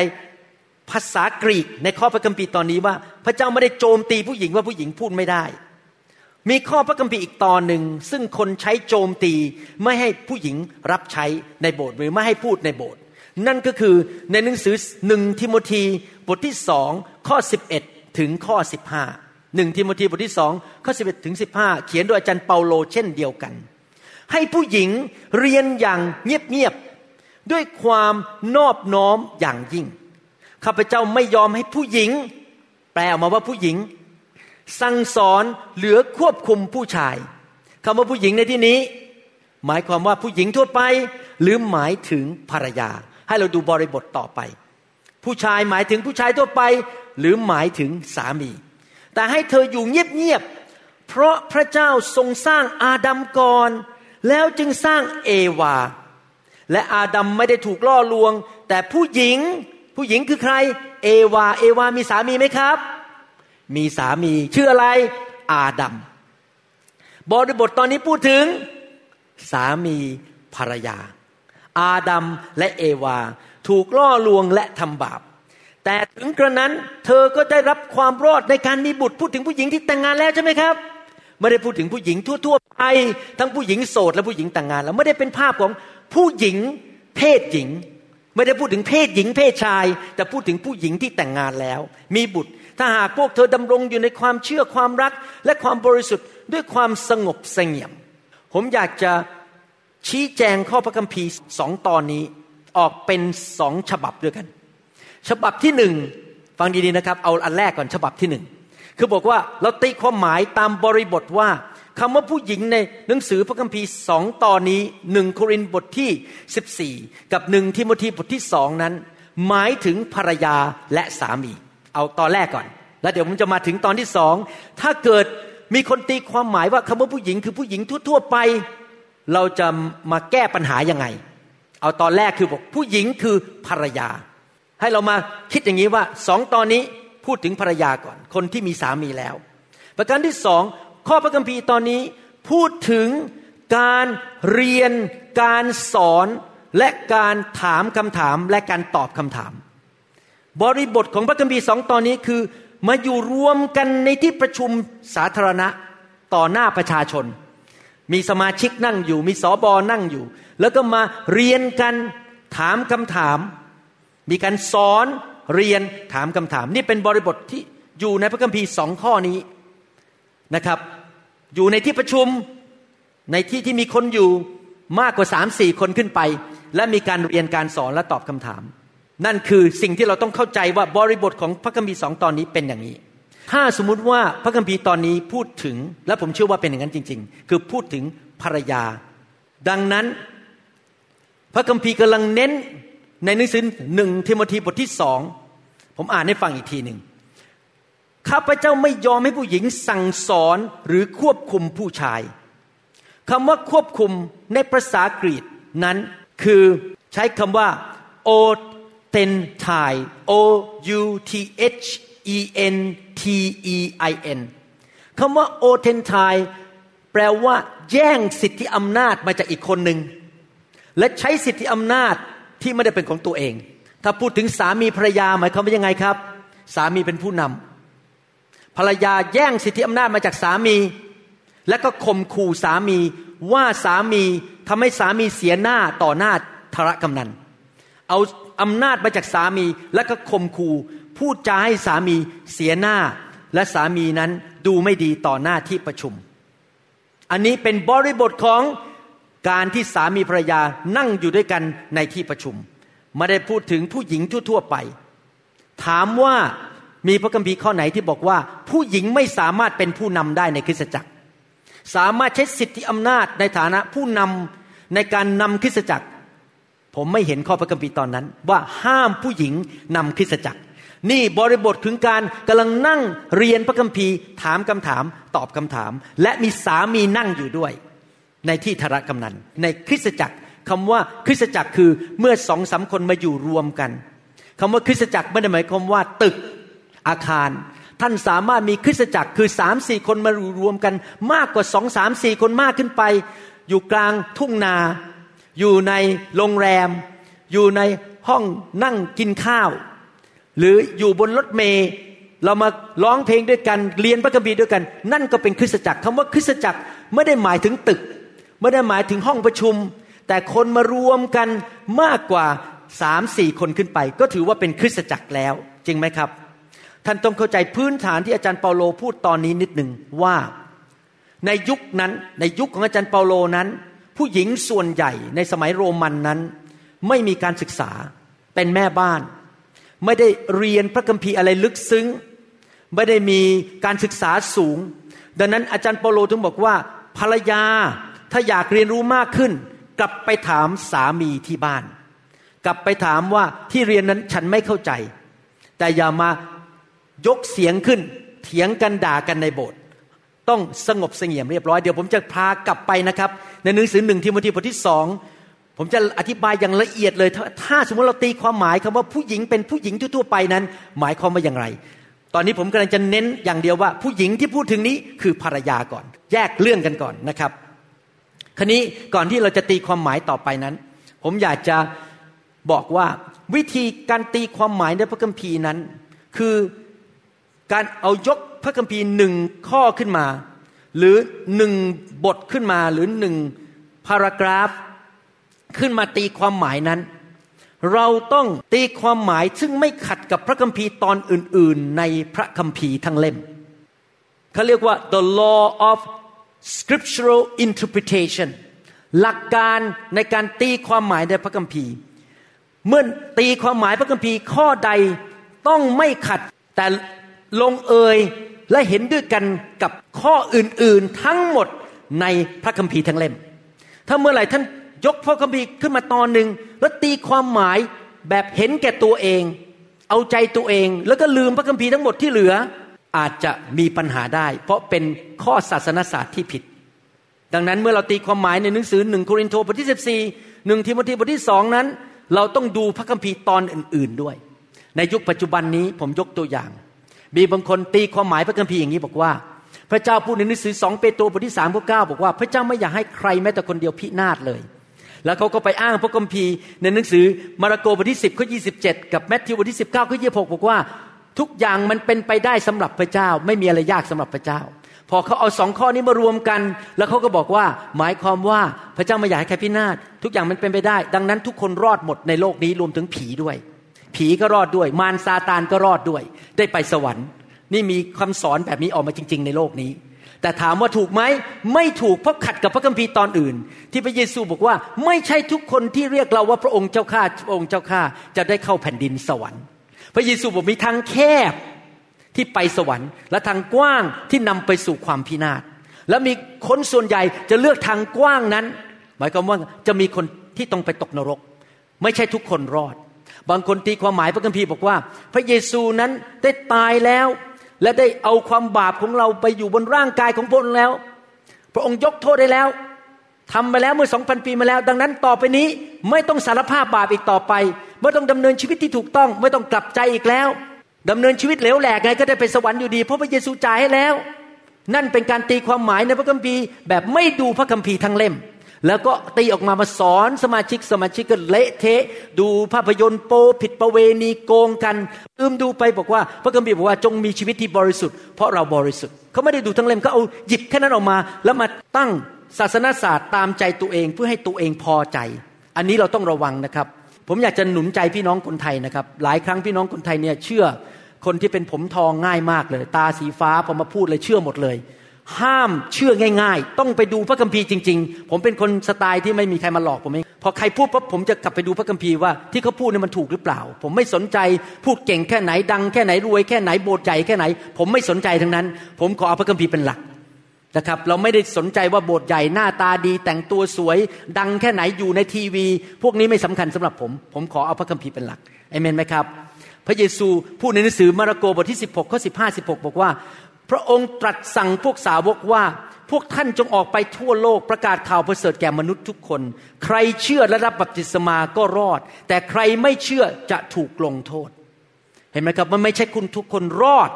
Speaker 2: ภาษากรีกในข้อพระคัมภีร์ตอนนี้ว่า พระเจ้าไม่ได้โจมตีผู้หญิงว่าผู้หญิงพูดไม่ได้ มีข้อพระคัมภีร์อีกตอนหนึ่ง ซึ่งคนใช้โจมตีไม่ให้ผู้หญิงรับใช้ในโบสถ์หรือไม่ให้พูดในโบสถ์นั่นก็คือในหนังสือหนึ่งทิโมธีบทที่สองข้อ 11 ถึงข้อ 15 หนึ่งทิโมธีบทที่สองข้อ11ถึง15เขียนโดยอาจารย์เปาโลเช่นเดียวกัน ให้ผู้หญิงเรียนอย่างเงียบๆด้วยความนอบน้อมอย่างยิ่งข้าพเจ้าไม่ยอมให้ผู้หญิง แปลออกมาว่าผู้หญิง สั่งสอนเหลือควบคุมผู้ชายคำว่าผู้หญิงในที่นี้ หมายความว่าผู้หญิงทั่วไป หรือหมายถึงภรรยา ให้เราดูบริบทต่อไป ผู้ชายหมายถึงผู้ชายทั่วไป หรือหมายถึงสามี แต่ให้เธออยู่เงียบๆเพราะพระเจ้าทรงสร้างอาดัมก่อน แล้วจึงสร้างเอวา และอาดัมไม่ได้ถูกล่อลวง แต่ผู้หญิงผู้หญิงคือใคร เอวา เอวามีสามีไหมครับ มีสามีชื่ออะไรอาดัมบริบทตอนนี้พูดถึงสามีภรรยา อาดัมและเอวา ถูกล่อลวงและทำบาป แต่ถึงกระนั้นเธอก็ได้รับความรอดในการมีบุตรพูดถึงผู้หญิงที่แต่งงานแล้วใช่ไหมครับไม่ได้พูดถึงผู้หญิงทั่ว ๆ ไป ทั้งผู้หญิงโสดและผู้หญิงแต่งงาน แล้วไม่ได้เป็นภาพของผู้หญิงเพศหญิง ไม่ได้พูดถึงเพศหญิงเพศชาย แต่พูดถึงผู้หญิงที่แต่งงานแล้ว มีบุตร ถ้าหากพวกเธอดำรงอยู่ในความเชื่อความรัก และความบริสุทธิ์ด้วยความสงบเสงี่ยม ผมอยากจะชี้แจงข้อพระคัมภีร์สองตอนนี้ออกเป็นสองฉบับด้วยกัน ฉบับที่หนึ่งฟังดีๆนะครับ เอาอันแรกก่อนฉบับที่หนึ่งคือบอกว่าเราตีความหมายตามบริบทว่าคำว่าผู้หญิงในหนังสือพระคัมภีร์สองตอนนี้หนึ่งโครินบทที่ 14 กับหนึ่งทิโมธีบทที่สองนั้น หมายถึงภรรยาและสามี เอาตอนแรกก่อน แล้วเดี๋ยวผมจะมาถึงตอนที่สองถ้าเกิดมีคนตีความหมายว่าคำว่าผู้หญิงคือผู้หญิงทั่วๆไป เราจะมาแก้ปัญหายังไง เอาตอนแรกคือบอกผู้หญิงคือภรรยา ให้เรามาคิดอย่างนี้ว่าสองตอนนี้พูดถึงภรรยาก่อน คนที่มีสามีแล้ว ประการที่สองข้อพระคัมภีร์ตอนนี้พูดถึงการเรียนการสอนและการถามคำถามและการตอบคำถาม บริบทของพระคัมภีร์สองตอนนี้คือ มาอยู่รวมกันในที่ประชุมสาธารณะต่อหน้าประชาชน มีสมาชิกนั่งอยู่ มีสอบอนั่งอยู่ แล้วก็มาเรียนกันถามคำถาม มีการสอนเรียนถามคำถาม นี่เป็นบริบทที่อยู่ในพระคัมภีร์สองข้อนี้นะครับ อยู่ในที่ประชุมในที่ที่มีคนอยู่มากกว่าสามสี่คนขึ้นไป และมีการเรียนการสอนและตอบคำถาม นั่นคือสิ่งที่เราต้องเข้าใจว่าบริบทของพระคัมภีร์สองตอนนี้เป็นอย่างนี้ ถ้าสมมุติว่าพระคัมภีร์ตอนนี้พูดถึง และผมเชื่อว่าเป็นอย่างนั้นจริง ๆ คือพูดถึงภรรยา ดังนั้น พระคัมภีร์กำลังเน้น ในหนังสือหนึ่งเทโมธีบทที่สองผมอ่านให้ฟังอีกทีหนึ่งข้าพเจ้าไม่ยอมให้ผู้หญิงสั่งสอนหรือควบคุมผู้ชายคำว่าควบคุมในภาษากรีกนั้นคือใช้คำว่า o t e n t i o u t h e n t e i n คำว่า o t e n t i แปลว่า แย่งสิทธิอำนาจมาจากอีกคนหนึ่งและใช้สิทธิอำนาจ ที่ไม่ได้เป็นของตัวเอง ถ้าพูดถึงสามีภรรยาหมายความว่ายังไงครับ สามีเป็นผู้นำภรรยาแย่งสิทธิอำนาจมาจากสามี และก็ข่มขู่สามีว่าสามีทำให้สามีเสียหน้าต่อหน้าธรกำนัน เอาอำนาจมาจากสามีแล้วก็ข่มขู่พูดจาให้สามีเสียหน้า และสามีนั้นดูไม่ดีต่อหน้าที่ประชุม อันนี้เป็นบริบทของ การที่สามีภรรยานั่งอยู่ด้วยกันในที่ประชุมไม่ได้พูดถึงผู้หญิงทั่วๆไป ถามว่ามีพระคัมภีร์ข้อไหนที่บอกว่า ผู้หญิงไม่สามารถเป็นผู้นำได้ในคริสตจักร สามารถใช้สิทธิอำนาจในฐานะผู้นำในการนำคริสตจักร ผมไม่เห็นข้อพระคัมภีร์ตอนนั้น ว่าห้ามผู้หญิงนำคริสตจักร นี่บริบทถึงการกำลังนั่งเรียนพระคัมภีร์ ถามคำถามตอบคำถาม และมีสามีนั่งอยู่ด้วย ในที่ธารกำนัน ในคริสตจักรคำว่าคริสตจักรคือเมื่อสองสาคนมาอยู่รวมกันคำว่าคริสตจักรไม่ได้หมายความว่าตึกอาคาร ท่านสามารถมีคริสตจักรคือสามสี่คนมารวมกัน มากกว่าสองสามสี่คนมากขึ้นไป อยู่กลางทุ่งนา อยู่ในโรงแรม อยู่ในห้องนั่งกินข้าว หรืออยู่บนรถเมล์เรามาร้องเพลงด้วยกันเรียนพระคัมภีร์ด้วยกัน นั่นก็เป็นคริสตจักรคำว่าคริสตจักรไม่ได้หมายถึงตึก ไม่ได้หมายถึงห้องประชุม แต่คนมารวมกันมากกว่าสามสี่คนขึ้นไป ก็ถือว่าเป็นคริสตจักรแล้ว จริงไหมครับ ท่านต้องเข้าใจพื้นฐานที่อาจารย์เปาโลพูดตอนนี้นิดหนึ่งว่า ในยุคนั้นในยุคของอาจารย์เปาโลนั้น ผู้หญิงส่วนใหญ่ในสมัยโรมันนั้น ไม่มีการศึกษาเป็นแม่บ้าน ไม่ได้เรียนพระคัมภีร์อะไรลึกซึ้ง ไม่ได้มีการศึกษาสูง ดังนั้นอาจารย์เปาโลถึงบอกว่าภรรยา ถ้าอยากเรียนรู้มากขึ้น กลับไปถามสามีที่บ้าน กลับไปถามว่าที่เรียนนั้นฉันไม่เข้าใจ แต่อย่ามายกเสียงขึ้น เถียงกันด่ากันในโบสถ์ต้องสงบเสงี่ยมเรียบร้อยเดี๋ยวผมจะพากลับไปนะครับ ในหนังสือหนึ่งทิโมธีบทที่สองผมจะอธิบายอย่างละเอียดเลย ถ้าสมมติเราตีความหมายคำว่าผู้หญิงเป็นผู้หญิงทั่วไปนั้น หมายความว่าอย่างไร ตอนนี้ผมกำลังจะเน้นอย่างเดียวว่า ผู้หญิงที่พูดถึงนี้คือภรรยาก่อน แยกเรื่องกันก่อนนะครับ ครนี้ก่อนที่เราจะตีความหมายต่อไปนั้น ผมอยากจะบอกว่าวิธีการตีความหมายในพระคัมภีร์นั้น คือการเอายกพระคัมภีร์หนึ่งข้อขึ้นมา หรือหนึ่งบทขึ้นมาหรือหนึ่งพารากราฟ ขึ้นมาตีความหมายนั้น เราต้องตีความหมายซึ่งไม่ขัดกับพระคัมภีร์ตอนอื่น ๆ ในพระคัมภีร์ทั้งเล่มเขาเรียกว่า the law of scriptural interpretation หลักการในการตีความหมายในพระคัมภีร์ เมื่อตีความหมายพระคัมภีร์ข้อใดต้องไม่ขัด แต่ลงเอยและเห็นด้วยกันกับข้ออื่นๆทั้งหมดในพระคัมภีร์ทั้งเล่ม ถ้าเมื่อไหร่ท่านยกพระคัมภีร์ขึ้นมาตอนหนึ่งแล้วตีความหมายแบบเห็นแก่ตัวเอง เอาใจตัวเอง แล้วก็ลืมพระคัมภีร์ทั้งหมดที่เหลือ อาจจะมีปัญหาได้ เพราะเป็นข้อศาสนศาสตร์ที่ผิด ดังนั้นเมื่อเราตีความหมายในหนังสือหนึ่งโครินธ์บทที่สิบสี่หนึ่งทิโมธีบทที่สองนั้น เราต้องดูพระคัมภีร์ตอนอื่น ๆด้วย ในยุคปัจจุบันนี้ผมยกตัวอย่าง มีบางคนตีความหมายพระคัมภีร์อย่างนี้บอกว่า พระเจ้าพูดในหนังสือสองเปโตรบทที่สามข้อเก้าบอกว่าพระเจ้าไม่อยากให้ใครแม้แต่คนเดียวพินาศเลยแล้วเขาก็ไปอ้างพระคัมภีร์ในหนังสือมาระโกบทที่สิบข้อยี่สิบเจ็ดกับแมทธิวบทที่สิบเก้าข้อยี่หกบอกว่า ทุกอย่างมันเป็นไปได้สำหรับพระเจ้า ไม่มีอะไรยากสำหรับพระเจ้า พอเขาเอาสองข้อนี้มารวมกัน แล้วเขาก็บอกว่า หมายความว่าพระเจ้าไม่อยากให้ใครพินาศทุกอย่างมันเป็นไปได้ ดังนั้นทุกคนรอดหมดในโลกนี้รวมถึงผีด้วย ผีก็รอดด้วย มารซาตานก็รอดด้วย ได้ไปสวรรค์ นี่มีคำสอนแบบนี้ออกมาจริง ๆ ในโลกนี้ แต่ถามว่าถูกไหมไม่ถูกเพราะขัดกับพระคัมภีร์ตอนอื่น ที่พระเยซูบอกว่า ไม่ใช่ทุกคนที่เรียกเราว่าพระองค์เจ้าข้าพระองค์เจ้าข้าจะได้เข้าแผ่นดินสวรรค์ พระเยซูบอกมีทางแคบที่ไปสวรรค์ และทางกว้างที่นำไปสู่ความพินาศ แล้วมีคนส่วนใหญ่จะเลือกทางกว้างนั้น หมายความว่าจะมีคนที่ต้องไปตกนรก ไม่ใช่ทุกคนรอด บางคนตีความหมายพระคัมภีร์บอกว่า พระเยซูนั้นได้ตายแล้ว และได้เอาความบาปของเราไปอยู่บนร่างกายของพระองค์แล้ว พระองค์ยกโทษได้แล้วทำไปแล้วเมื่อสองพันปีมาแล้ว ดังนั้นต่อไปนี้ไม่ต้องสารภาพบาปอีกต่อไป ไม่ต้องดำเนินชีวิตที่ถูกต้อง ไม่ต้องกลับใจอีกแล้วดำเนินชีวิตเหลวแหลกไงก็ได้ไปสวรรค์อยู่ดี เพราะพระเยซูจ่ายให้แล้ว นั่นเป็นการตีความหมายในพระคัมภีร์แบบไม่ดูพระคัมภีร์ทั้งเล่ม แล้วก็ตีออกมามาสอนสมาชิกสมาชิกก็เละเทะ ดูภาพยนตร์โปผิดประเวณีโกงกันอืมดูไปบอกว่า พระคัมภีร์บอกว่าจงมีชีวิตที่บริสุทธิ์เพราะเราบริสุทธิ์เขาไม่ได้ดูทั้งเล่มเขาเอาหยิบแค่นั้นออกมา แล้วมาตั้งศาสนาศาสตร์ตามใจตัวเองเพื่อให้ตัวเองพอใจ อันนี้เราต้องระวังนะครับ ผมอยากจะหนุนใจพี่น้องคนไทยนะครับ หลายครั้งพี่น้องคนไทยเนี่ยเชื่อคนที่เป็นผมทองง่ายมากเลย ตาสีฟ้าพอมาพูดเลยเชื่อหมดเลย ห้ามเชื่อง่าย ๆ ต้องไปดูพระคัมภีร์จริง ๆ ผมเป็นคนสไตล์ที่ไม่มีใครมาหลอกผมเองพอใครพูดปั๊บผมจะกลับไปดูพระคัมภีร์ว่าที่เขาพูดเนี่ยมันถูกหรือเปล่า ผมไม่สนใจพูดเก่งแค่ไหนดัง แค่ไหนรวยแค่ไหนโบสถ์ใหญ่แค่ไหน ผมไม่สนใจทั้งนั้น ผมขอเอาพระคัมภีร์เป็นหลัก นะครับเราไม่ได้สนใจว่าโบสถ์ใหญ่หน้าตาดี แต่งตัวสวย ดังแค่ไหนอยู่ในทีวี พวกนี้ไม่สำคัญสำหรับผม ผมขอเอาพระคัมภีร์เป็นหลักเอเมนไหมครับ พระเยซูพูดในหนังสือมาระโกบทที่ 16ข้อ15 16 บอกว่า พระองค์ตรัสสั่งพวกสาวกว่า พวกท่านจงออกไปทั่วโลกประกาศข่าวประเสริฐแก่มนุษย์ทุกคน ใครเชื่อและรับบัพติศมาก็รอด แต่ใครไม่เชื่อจะถูกลงโทษ เห็นไหมครับมันไม่ใช่คุณทุกคนรอด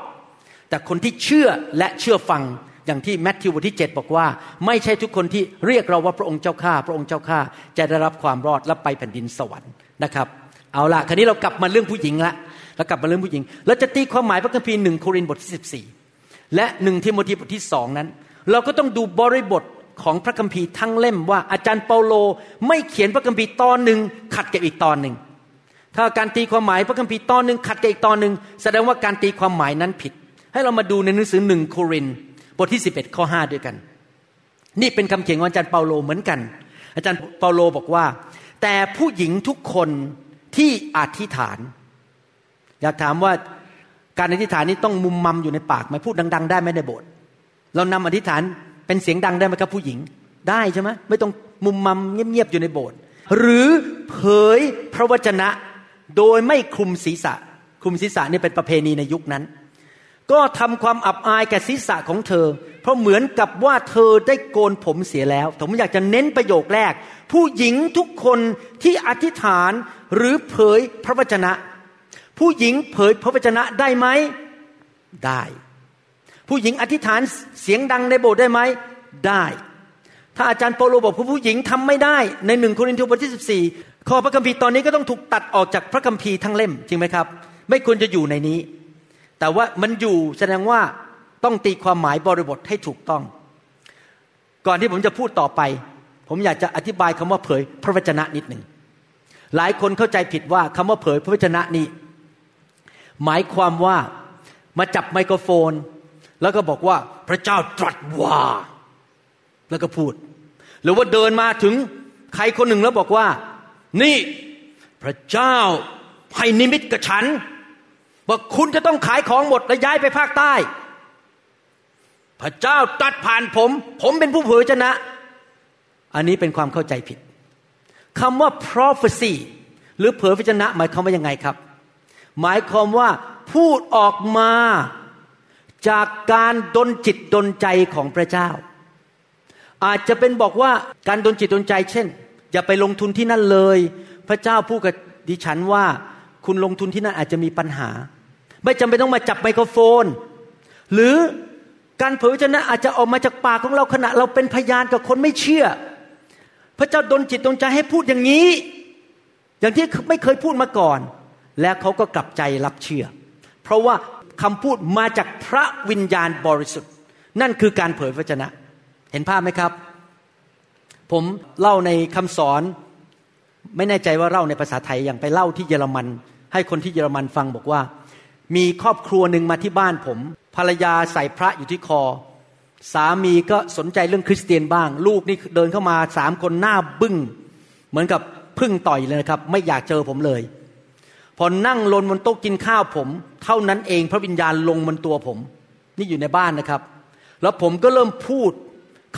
Speaker 2: แต่คนที่เชื่อและเชื่อฟัง อย่างที่แมทธิวบทที่ 7 บอกว่า ไม่ใช่ทุกคนที่เรียกเราว่าพระองค์เจ้าข้าพระองค์เจ้าข้าจะได้รับความรอดและไปแผ่นดินสวรรค์นะครับ เอาละคราวนี้เรากลับมาเรื่องผู้หญิงละเรากลับมาเรื่องผู้หญิงเราจะตีความหมายพระคัมภีร์หนึ่งโครินธ์บทที่ 14 และหนึ่งทิโมธีบทที่สองนั้น เราก็ต้องดูบริบทของพระคัมภีร์ทั้งเล่มว่าอาจารย์เปาโลไม่เขียนพระคัมภีร์ตอนหนึ่งขัดกับอีกตอนหนึ่งถ้าการตีความหมายพระคัมภีร์ตอนหนึ่งขัดกับอีกตอนหนึ่งแสดงว่าการตีความหมายนั้นผิด ให้เรามาดูในหนังสือหนึ่งโครินธ์ บทที่ 11 ข้อ 5 ด้วยกัน นี่เป็นคำเขียนของอาจารย์เปาโลเหมือนกัน อาจารย์เปาโลบอกว่า แต่ผู้หญิงทุกคนที่อธิษฐาน อยากถามว่าการอธิษฐานนี้ต้องมุมมัมอยู่ในปากไหมพูดดัง ๆ ได้ไหมในโบสถ์เรานำอธิษฐานเป็นเสียงดังได้ไหมครับผู้หญิงได้ใช่ไหมไม่ต้องมุมมัมเงียบๆอยู่ในโบสถ์หรือเผยพระวจนะโดยไม่คลุมศีรษะ คลุมศีรษะนี่เป็นประเพณีในยุคนั้น ก็ทำความอับอายแก่ศีรษะของเธอ เพราะเหมือนกับว่าเธอได้โกนผมเสียแล้ว ผมอยากจะเน้นประโยคแรก ผู้หญิงทุกคนที่อธิษฐานหรือเผยพระวจนะ ผู้หญิงเผยพระวจนะได้ไหม ได้ ผู้หญิงอธิษฐานเสียงดังในโบสถ์ได้ไหม ได้ ถ้าอาจารย์โปโลบอกผู้หญิงทำไม่ได้ ในหนึ่งโครินธ์บทที่สิบสี่ข้อพระคัมภีร์ตอนนี้ก็ต้องถูกตัดออกจากพระคัมภีร์ทั้งเล่มจริงไหมครับ ไม่ควรจะอยู่ในนี้ แต่ว่ามันอยู่แสดงว่าต้องตีความหมายบริบทให้ถูกต้อง ก่อนที่ผมจะพูดต่อไป ผมอยากจะอธิบายคำว่าเผยพระวจนะนิดหนึ่งหลายคนเข้าใจผิดว่าคำว่าเผยพระวจนะนี้ หมายความว่ามาจับไมโครโฟน แล้วก็บอกว่าพระเจ้าตรัสว่า แล้วก็พูด หรือว่าเดินมาถึงใครคนหนึ่งแล้วบอกว่า นี่พระเจ้าให้นิมิตกับฉัน ว่าคุณจะต้องขายของหมดและย้ายไปภาคใต้ พระเจ้าตัดผ่านผม ผมเป็นผู้เผยชนะ อันนี้เป็นความเข้าใจผิดคำว่า prophecy หรือเผยพระชนะ หมายความว่ายังไงครับ หมายความว่าพูดออกมาจากการดนจิตดนใจของพระเจ้า อาจจะเป็นบอกว่าการดนจิตดนใจ เช่น อย่าไปลงทุนที่นั่นเลย พระเจ้าพูดกับดิฉันว่า คุณลงทุนที่นั่นอาจจะมีปัญหา ไม่จำเป็นต้องมาจับไมโครโฟน หรือการเผยพระชนะอาจจะออกมาจากปากของเราขณะ เราเป็นพยานกับคนไม่เชื่อ พระเจ้าดลจิตดลใจให้พูดอย่างนี้ อย่างที่ไม่เคยพูดมาก่อน แล้วเขาก็กลับใจรับเชื่อ เพราะว่าคำพูดมาจากพระวิญญาณบริสุทธิ์ นั่นคือการเผยพระชนะ เห็นภาพไหมครับ ผมเล่าในคำสอนไม่แน่ใจว่าเล่าในภาษาไทยอย่างไปเล่าที่เยอรมัน ให้คนที่เยอรมันฟังบอกว่า มีครอบครัวหนึ่งมาที่บ้านผม ภรรยาใส่พระอยู่ที่คอ สามีก็สนใจเรื่องคริสเตียนบ้าง ลูกนี่เดินเข้ามาสามคนหน้าบึ้ง เหมือนกับพึ่งต่อยเลยครับ ไม่อยากเจอผมเลย พอนั่งลนบนโต๊ะกินข้าวผม เท่านั้นเองพระวิญญาณลงบนตัวผม นี่อยู่ในบ้านนะครับ แล้วผมก็เริ่มพูด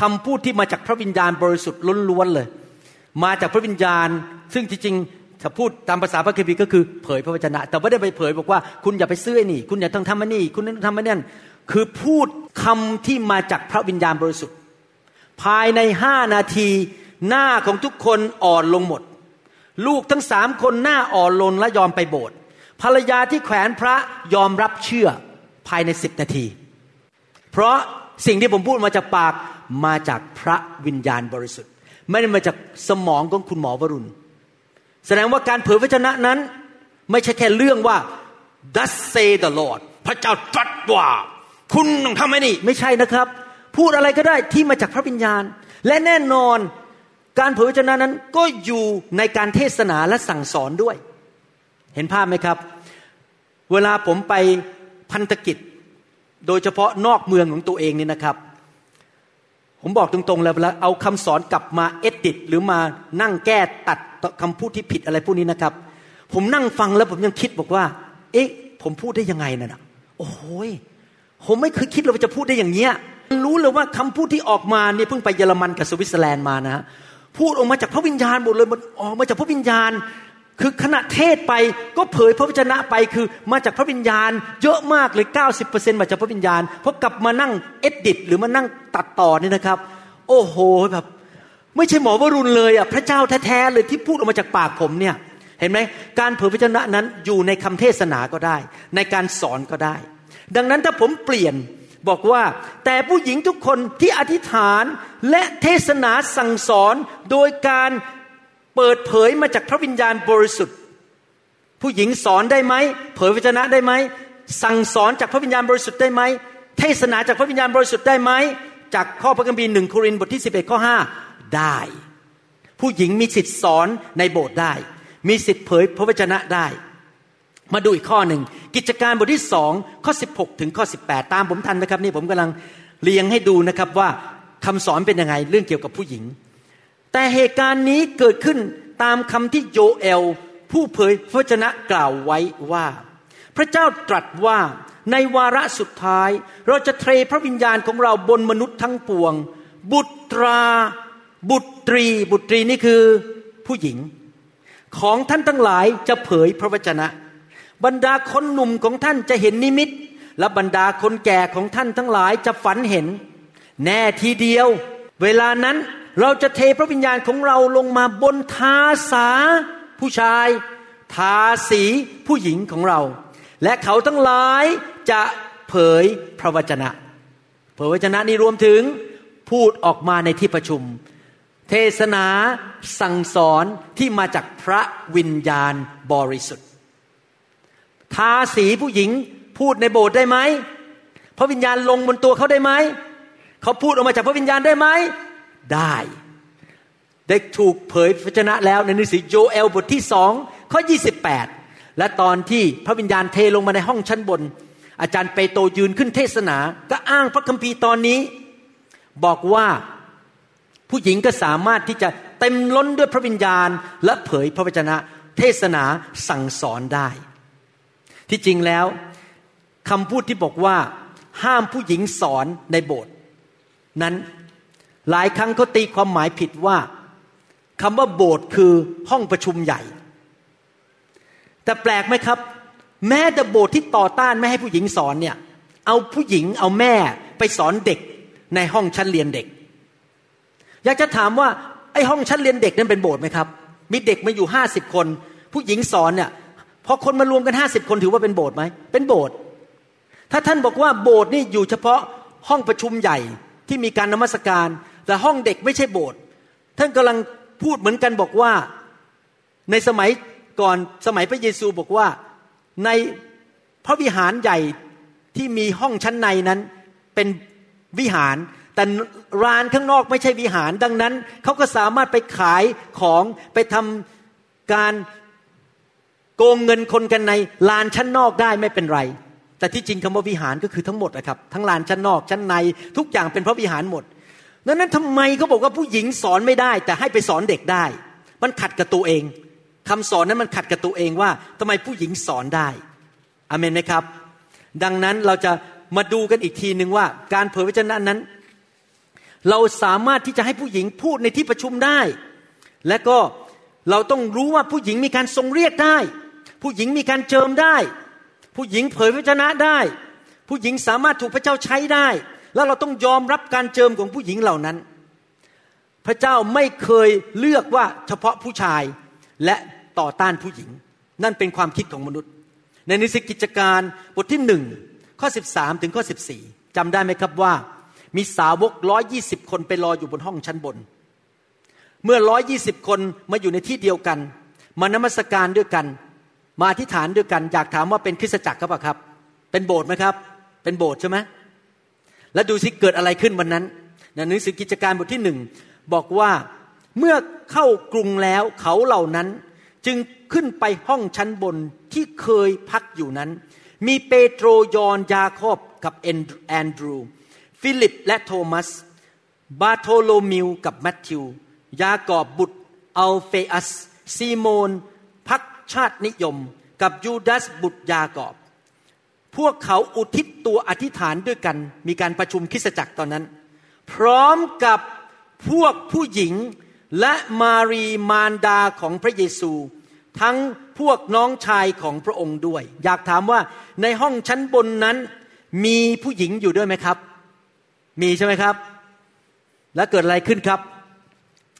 Speaker 2: คำพูดที่มาจากพระวิญญาณบริสุทธิ์ล้วนๆเลย มาจากพระวิญญาณ ซึ่งจริงๆ ถ้าพูดตามภาษาพระคัมภีร์ก็คือเผยพระวจนะ แต่ไม่ได้ไปเผยบอกว่าคุณอย่าไปซื้อนี่ คุณอย่าต้องทำมันนี่คุณต้องทำมันนั่นคือพูดคำที่มาจากพระวิญญาณบริสุทธิ์ ภายในห้านาทีหน้าของทุกคนอ่อนลงหมด ลูกทั้งสามคนหน้าอ่อนลงและยอมไปโบสถ์ภรรยาที่แขวนพระยอมรับเชื่อภายในสิบนาที เพราะสิ่งที่ผมพูดมาจากปากมาจากพระวิญญาณบริสุทธิ์ ไม่ได้มาจากสมองของคุณหมอวรุณ แสดงว่าการเผยพระชนะนั้น ไม่ใช่แค่เรื่องว่า thus say the Lord พระเจ้าตรัสว่า คุณต้องทำไอ้นี่ ไม่ใช่นะครับ พูดอะไรก็ได้ที่มาจากพระวิญญาณ และแน่นอนการเผยพระชนะนั้นก็อยู่ในการเทศนาและสั่งสอนด้วย เห็นภาพไหมครับ เวลาผมไปพันธกิจ โดยเฉพาะนอกเมืองของตัวเองนี่นะครับ ผมบอกตรงๆเลยเวลาเอาคำสอนกลับมาเอดิตหรือมานั่งแก้ตัด คำพูดที่ผิดอะไรพวกนี้นะครับ ผมนั่งฟังแล้วผมยังคิดบอกว่า เอ๊ะ ผมพูดได้ยังไงนะ่ะโอ้โหผมไม่เคยคิดเลยว่าจะพูดได้อย่างเงี้ยรู้เลยว่าคำพูดที่ออกมาเนี่ยเพิ่งไปเยอรมันกับสวิตเซอร์แลนด์มานะ พูดออกมาจากพระวิญญาณหมดเลยมันออกมาจากพระวิญญาณ คือขณะเทศไปก็เผยพระวจนะไปคือมาจากพระวิญญาณ เยอะมากเลย 90%มาจากพระวิญญาณพอกลับมานั่งเอดดิตหรือมานั่งตัดต่อนี่นะครับ โอ้โหแบบ ไม่ใช่หมอวรุณเลยอะพระเจ้าแท้ๆเลยที่พูดออกมาจากปากผมเนี่ยเห็นไหมการเผยพระวจนะนั้นอยู่ในคำเทศนาก็ได้ ในการสอนก็ได้ ดังนั้นถ้าผมเปลี่ยนบอกว่าแต่ผู้หญิงทุกคนที่อธิษฐานและเทศนาสั่งสอนโดยการเปิดเผยมาจากพระวิญญาณบริสุทธิ์ ผู้หญิงสอนได้ไหมเผยพระชนะได้ไหมสั่งสอนจากพระวิญญาณบริสุทธิ์ได้ไหมเทศนาจากพระวิญญาณบริสุทธิ์ได้ไหมจากข้อพระคัมภีร์หนึ่งโครินธ์บทที่11ข้อ5 ได้ ผู้หญิงมีสิทธิ์สอนในโบสถ์ได้ มีสิทธิ์เผยพระวจนะได้ มาดูอีกข้อหนึ่ง กิจการบทที่สองข้อ 16 ถึงข้อ 18 ตามผมทันนะครับ นี่ผมกำลังเรียงให้ดูนะครับว่าคำสอนเป็นยังไงเรื่องเกี่ยวกับผู้หญิง แต่เหตุการณ์นี้เกิดขึ้นตามคำที่โยเอล ผู้เผยพระชนะกล่าวไว้ว่า พระเจ้าตรัสว่าในวาระสุดท้าย เราจะเทพระวิญญาณของเราบนมนุษย์ทั้งปวง บุตรา บุตรีบุตรีนี่คือผู้หญิง ของท่านทั้งหลายจะเผยพระวจนะ บรรดาคนหนุ่มของท่านจะเห็นนิมิต และบรรดาคนแก่ของท่านทั้งหลายจะฝันเห็น แน่ทีเดียว เวลานั้นเราจะเทพระวิญญาณของเราลงมาบนทาสาผู้ชาย ทาสีผู้หญิงของเรา และเขาทั้งหลายจะเผยพระวจนะ เผยวจนะนี้รวมถึงพูดออกมาในที่ประชุม เทศนาสั่งสอนที่มาจากพระวิญญาณบริสุทธิ์ทาสีผู้หญิงพูดในโบสถ์ได้ไหมพระวิญญาณลงบนตัวเขาได้ไหมเขาพูดออกมาจากพระวิญญาณได้ไหมได้ ได้ถูกเผยพระชนะแล้วในหนังสือโยเอลบทที่สองข้อ 28 และตอนที่พระวิญญาณเทลงมาในห้องชั้นบน อาจารย์เปโตรยืนขึ้นเทศนา ก็อ้างพระคัมภีร์ตอนนี้ บอกว่า ผู้หญิงก็สามารถที่จะเต็มล้นด้วยพระวิญญาณ และเผยพระวจนะเทศนาสั่งสอนได้ ที่จริงแล้วคำพูดที่บอกว่า ห้ามผู้หญิงสอนในโบสถ์นั้นหลายครั้งเขาตีความหมายผิดว่าคำว่าโบสถ์คือห้องประชุมใหญ่ แต่แปลกไหมครับ แม้แต่โบสถ์ที่ต่อต้านไม่ให้ผู้หญิงสอนเนี่ยเอาผู้หญิงเอาแม่ไปสอนเด็กในห้องชั้นเรียนเด็ก อยากจะถามว่าไอ้ห้องชั้นเรียนเด็กนั้นเป็นโบสถ์ไหมครับ มีเด็กมาอยู่ห้าสิบคน ผู้หญิงสอนเนี่ยพอคนมารวมกันห้าสิบคนถือว่าเป็นโบสถ์ไหมเป็นโบสถ์ถ้าท่านบอกว่าโบสถ์นี่อยู่เฉพาะห้องประชุมใหญ่ที่มีการนมัสการ แต่ห้องเด็กไม่ใช่โบสถ์ท่านกำลังพูดเหมือนกันบอกว่าในสมัยก่อนสมัยพระเยซูบอกว่าในพระวิหารใหญ่ที่มีห้องชั้นในนั้นเป็นวิหาร แต่ร้านข้างนอกไม่ใช่วิหารดังนั้นเขาก็สามารถไปขายของไปทำการโกงเงินคนกันในลานชั้นนอกได้ไม่เป็นไร แต่ที่จริงคำว่าวิหารก็คือทั้งหมดนะครับ ทั้งลานชั้นนอกชั้นในทุกอย่างเป็นพระวิหารหมดดังนั้นทำไมเขาบอกว่าผู้หญิงสอนไม่ได้ แต่ให้ไปสอนเด็กได้ มันขัดกับตัวเองคำสอนนั้นมันขัดกับตัวเองว่าทำไมผู้หญิงสอนได้อเมนไหมครับ ดังนั้นเราจะมาดูกันอีกทีหนึ่งว่า การเผยพระชนะนั้น เราสามารถที่จะให้ผู้หญิงพูดในที่ประชุมได้ และก็เราต้องรู้ว่าผู้หญิงมีการทรงเรียกได้ ผู้หญิงมีการเจิมได้ ผู้หญิงเผยพระชนะได้ ผู้หญิงสามารถถูกพระเจ้าใช้ได้ แล้วเราต้องยอมรับการเจิมของผู้หญิงเหล่านั้น พระเจ้าไม่เคยเลือกว่าเฉพาะผู้ชายและต่อต้านผู้หญิง นั่นเป็นความคิดของมนุษย์ ในนิสิกิจการบทที่หนึ่งข้อ 13 ถึงข้อ 14จำได้ไหมครับว่า มีสาวกร้อยยี่สิบคนไปรออยู่บนห้องชั้นบน เมื่อร้อยยี่สิบคนมาอยู่ในที่เดียวกัน มานมัสการด้วยกัน มาอธิษฐานด้วยกัน อยากถามว่าเป็นคริสตจักรครับครับ เป็นโบสถ์ไหมครับ เป็นโบสถ์ใช่ไหมแล้วดูสิเกิดอะไรขึ้นวันนั้นในหนังสือกิจการบทที่หนึ่งบอกว่าเมื่อเข้ากรุงแล้วเขาเหล่านั้นจึงขึ้นไปห้องชั้นบนที่เคยพักอยู่นั้น มีเปโตรยอห์นยากอบกับแอนดรูว์ ฟิลิปและโทมัส บารโธโลมิวกับแมทธิว ยากอบบุตรอัลเฟอัส ซีโมน พรรคชาตินิยม กับยูดาสบุตรยากอบ พวกเขาอุทิศตัวอธิษฐานด้วยกัน มีการประชุมคริสจักรตอนนั้น พร้อมกับพวกผู้หญิงและมารีมารดาของพระเยซู ทั้งพวกน้องชายของพระองค์ด้วย อยากถามว่าในห้องชั้นบนนั้น มีผู้หญิงอยู่ด้วยไหมครับ มีใช่ไหมครับ แล้วเกิดอะไรขึ้นครับ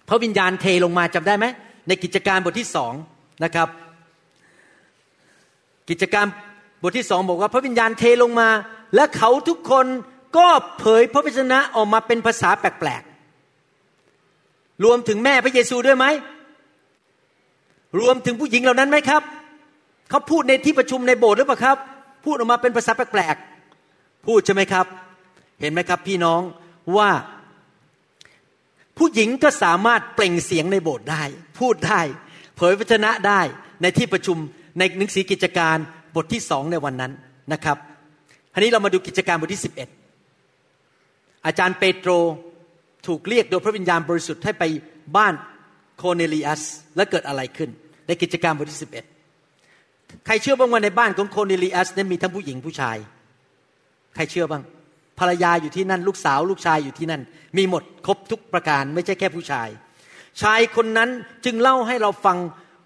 Speaker 2: พระวิญญาณเทลงมาจำได้ไหม ในกิจการบทที่สองนะครับ กิจการบทที่สองบอกว่า พระวิญญาณเทลงมา และเขาทุกคนก็เผยพระวจนะออกมาเป็นภาษาแปลกๆ รวมถึงแม่พระเยซูด้วยไหม รวมถึงผู้หญิงเหล่านั้นไหมครับ เขาพูดในที่ประชุมในโบสถ์หรือเปล่าครับ พูดออกมาเป็นภาษาแปลกๆ พูดใช่ไหมครับ เห็นไหมครับพี่น้องว่าผู้หญิงก็สามารถเปล่งเสียงในโบสถ์ได้ พูดได้ เผยพระชนะได้ในที่ประชุมในหนังสือกิจการบทที่สองในวันนั้นนะครับทีนี้เรามาดูกิจการบทที่สิบเอ็ดอาจารย์เปโตรถูกเรียกโดยพระวิญญาณบริสุทธิ์ให้ไปบ้านโคเนลีอัสและเกิดอะไรขึ้น ในกิจการบทที่สิบเอ็ดใครเชื่อบ้างว่าในบ้านของโคเนลีอัสนั้นมีทั้งผู้หญิงผู้ชาย ใครเชื่อบ้าง ภรรยาอยู่ที่นั่น ลูกสาวลูกชายอยู่ที่นั่น มีหมดครบทุกประการไม่ใช่แค่ผู้ชาย ชายคนนั้นจึงเล่าให้เราฟัง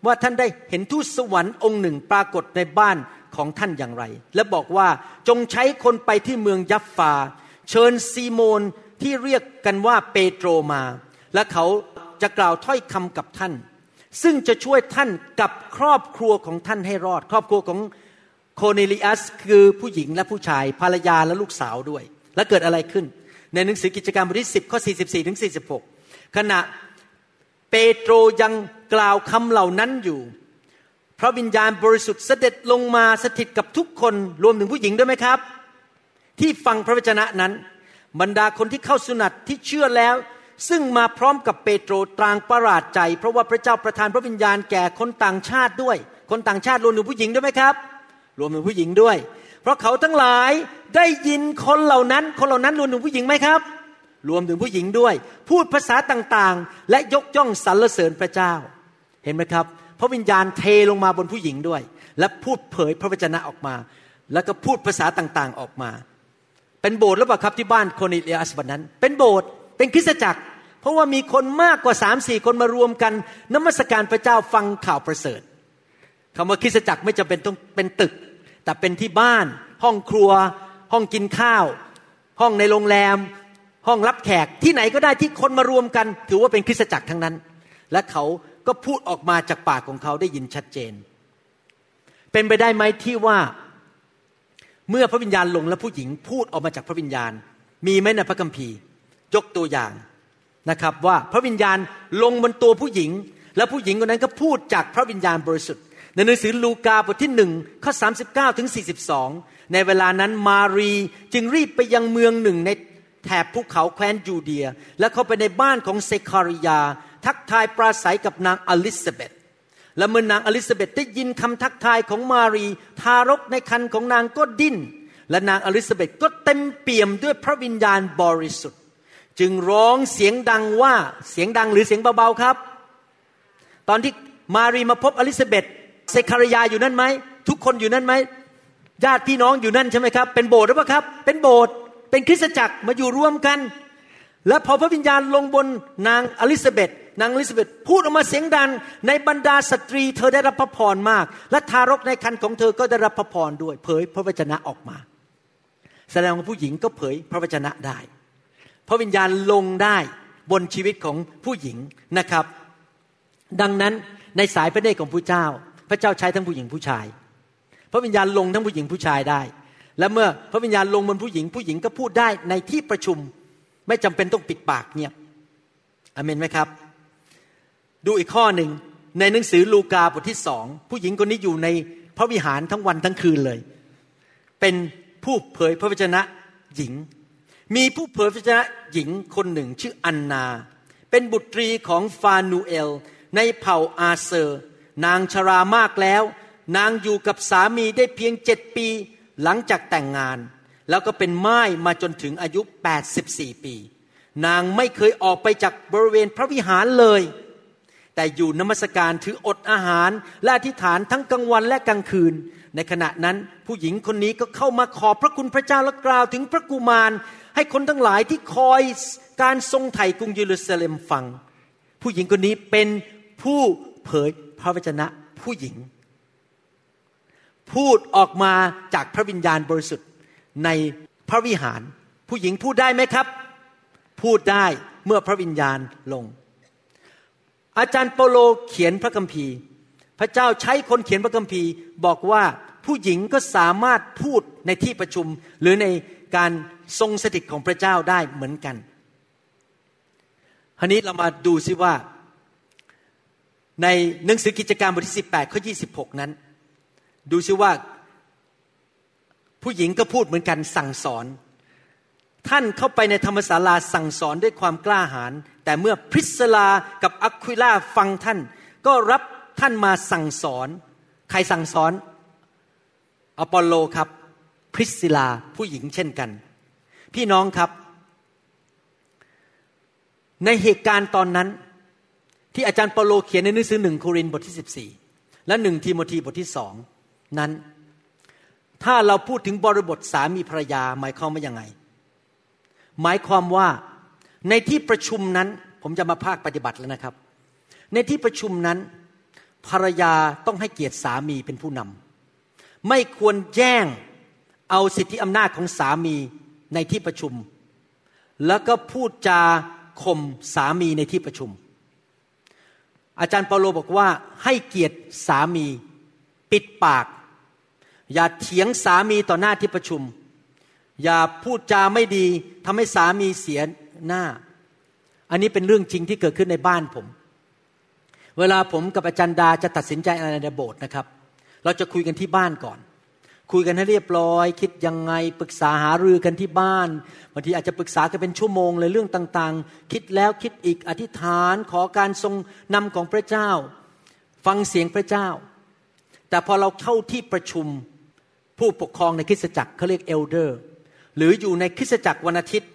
Speaker 2: ว่าท่านได้เห็นทูตสวรรค์องค์หนึ่งปรากฏในบ้านของท่านอย่างไร และบอกว่าจงใช้คนไปที่เมืองยัฟฟา เชิญซีโมนที่เรียกกันว่าเปโตรมา และเขาจะกล่าวถ้อยคำกับท่าน ซึ่งจะช่วยท่านกับครอบครัวของท่านให้รอด ครอบครัวของโคเนลิอัสคือผู้หญิงและผู้ชายภรรยาและลูกสาวด้วย และเกิดอะไรขึ้น ในหนังสือกิจการบทที่10ข้อ44ถึง46 ขณะเปโตรยังกล่าวคำเหล่านั้นอยู่ พระวิญญาณบริสุทธิ์เสด็จลงมาสถิตกับทุกคนรวมถึงผู้หญิงด้วยไหมครับ ที่ฟังพระวจนะนั้น บรรดาคนที่เข้าสุนัตที่เชื่อแล้ว ซึ่งมาพร้อมกับเปโตรต่างประหลาดใจ เพราะว่าพระเจ้าประทานพระวิญญาณแก่คนต่างชาติด้วย คนต่างชาติรวมถึงผู้หญิงด้วยไหมครับ รวมถึงผู้หญิงด้วย เพราะเขาทั้งหลายได้ยินคนเหล่านั้น คนเหล่านั้นรวมถึงผู้หญิงไหมครับ รวมถึงผู้หญิงด้วย พูดภาษาต่างๆ และยกย่องสรรเสริญพระเจ้า เห็นไหมครับ พระวิญญาณเทลงมาบนผู้หญิงด้วย และพูดเผยพระวจนะออกมา แล้วก็พูดภาษาต่างๆออกมา เป็นโบสถ์หรือเปล่าครับที่บ้านโคนิเลียสวันนั้น เป็นโบสถ์เป็นคริสตจักร เพราะว่ามีคนมากกว่าสามสี่คนมารวมกันนมัสการพระเจ้าฟังข่าวประเสริฐคำว่าคริสตจักรไม่จำเป็นต้องเป็นตึก แต่เป็นที่บ้าน ห้องครัว ห้องกินข้าว ห้องในโรงแรม ห้องรับแขกที่ไหนก็ได้ที่คนมารวมกัน ถือว่าเป็นคริสตจักรทั้งนั้น และเขาก็พูดออกมาจากปากของเขาได้ยินชัดเจน เป็นไปได้ไหมที่ว่า เมื่อพระวิญญาณลงแล้วผู้หญิงพูดออกมาจากพระวิญญาณ มีไหมในพระคัมภีร์ ยกตัวอย่างนะครับว่าพระวิญญาณลงบนตัวผู้หญิง แล้วผู้หญิงคนนั้นก็พูดจากพระวิญญาณบริสุทธิ์ ในหนังสือลูกาบทที่หนึ่งข้อสาถึง42 ในเวลานั้นมารีจึงรีบไปยังเมืองหนึ่งในแถบภูเขาแคว้นยูเดีย และเข้าไปในบ้านของเซคาริยา ทักทายปราศัยกับนางอลิซาเบธและเมื่อนางอลิซาเบธได้ยินคำทักทายของมารี ทารกในคันของนางก็ดิ้น และนางอลิซาเบธก็เต็มเปี่ยมด้วยพระวิญญาณบริสุทธิ์ จึงร้องเสียงดังว่าเสียงดังหรือเสียงเบาๆครับ ตอนที่มารีมาพบอลิซาเบธ เซคารยาอยู่นั่นไหมทุกคนอยู่นั่นไหมญาติพี่น้องอยู่นั่นใช่ไหมครับ เป็นโบสถ์หรือเปล่าครับ เป็นโบสถ์เป็นคริสตจักรมาอยู่ร่วมกัน และพอพระวิญญาณลงบนนางอลิซาเบธนางอลิซาเบธพูดออกมาเสียงดังในบรรดาสตรี เธอได้รับพระพรมาก และทารกในครรภ์ของเธอก็ได้รับพระพรด้วย เผยพระวจนะออกมา แสดงว่าผู้หญิงก็เผยพระวจนะได้ พระวิญญาณลงได้บนชีวิตของผู้หญิงนะครับ ดังนั้นในสายพระเนตรของพระเจ้า พระเจ้าใช้ทั้งผู้หญิงผู้ชาย พระวิญญาณลงทั้งผู้หญิงผู้ชายได้ และเมื่อพระวิญญาณลงบนผู้หญิงผู้หญิงก็พูดได้ในที่ประชุม ไม่จำเป็นต้องปิดปากเงียบอเมนไหมครับ ดูอีกข้อหนึ่งในหนังสือลูกาบทที่สองผู้หญิงคนนี้อยู่ในพระวิหารทั้งวันทั้งคืนเลย เป็นผู้เผยพระวจนะหญิง มีผู้เผยพระวจนะหญิงคนหนึ่งชื่ออันนา เป็นบุตรีของฟานูเอล ในเผ่าอาเซอร์ นางชรามากแล้ว นางอยู่กับสามีได้เพียงเจ็ดปี หลังจากแต่งงาน แล้วก็เป็นไม้มาจนถึงอายุ 84 ปี นางไม่เคยออกไปจากบริเวณพระวิหารเลย แต่อยู่นมัสการถืออดอาหาร และอธิษฐานทั้งกลางวันและกลางคืน ในขณะนั้นผู้หญิงคนนี้ก็เข้ามาขอบพระคุณพระเจ้าและกล่าวถึงพระกุมารให้คนทั้งหลายที่คอยการทรงไถ่กรุงเยรูซาเล็มฟัง ผู้หญิงคนนี้เป็นผู้เผย พระวจนะผู้หญิง พูดออกมาจากพระวิญญาณบริสุทธิ์ในพระวิหาร ผู้หญิงพูดได้ไหมครับ พูดได้เมื่อพระวิญญาณลง อาจารย์เปโลเขียนพระคัมภีร์ พระเจ้าใช้คนเขียนพระคัมภีร์ บอกว่าผู้หญิงก็สามารถพูดในที่ประชุม หรือในการทรงสถิตของพระเจ้าได้เหมือนกันทีนี้เรามาดูซิว่า ในหนังสือกิจการบทที่18ข้อ26 นั้น ดูซิว่า ผู้หญิงก็พูดเหมือนกันสั่งสอน ท่านเข้าไปในธรรมศาลาสั่งสอนด้วยความกล้าหาญแต่เมื่อพริสลากับอัควิล่าฟังท่าน ก็รับท่านมาสั่งสอน ใครสั่งสอน อปอลโลครับพริสซิลาผู้หญิงเช่นกัน พี่น้องครับ ในเหตุการณ์ตอนนั้น ที่อาจารย์เปโลเขียนในหนังสือหนึ่งโครินธ์บทที่ 14 และหนึ่งทีโมธีบทที่สองนั้น ถ้าเราพูดถึงบริบทสามีภรรยาหมายความว่ายังไง หมายความว่าในที่ประชุมนั้นผมจะมาภาคปฏิบัติแล้วนะครับ ในที่ประชุมนั้น ภรรยาต้องให้เกียรติสามีเป็นผู้นำไม่ควรแย่งเอาสิทธิอำนาจของสามีในที่ประชุม แล้วก็พูดจาข่มสามีในที่ประชุม อาจารย์เปาโลบอกว่าให้เกียรติสามี ปิดปาก อย่าเถียงสามีต่อหน้าที่ประชุม อย่าพูดจาไม่ดีทำให้สามีเสียหน้า อันนี้เป็นเรื่องจริงที่เกิดขึ้นในบ้านผม เวลาผมกับอาจารย์ดาจะตัดสินใจอะไรในโบสถ์นะครับ เราจะคุยกันที่บ้านก่อน คุยกันให้เรียบร้อย คิดยังไงปรึกษาหารือกันที่บ้านบางทีอาจจะปรึกษากันเป็นชั่วโมงเลยเรื่องต่างๆ คิดแล้วคิดอีกอธิษฐานขอการทรงนำของพระเจ้า ฟังเสียงพระเจ้า แต่พอเราเข้าที่ประชุมผู้ปกครองในคริสตจักรเขาเรียกเอลเดอร์หรืออยู่ในคริสตจักรวันอาทิตย์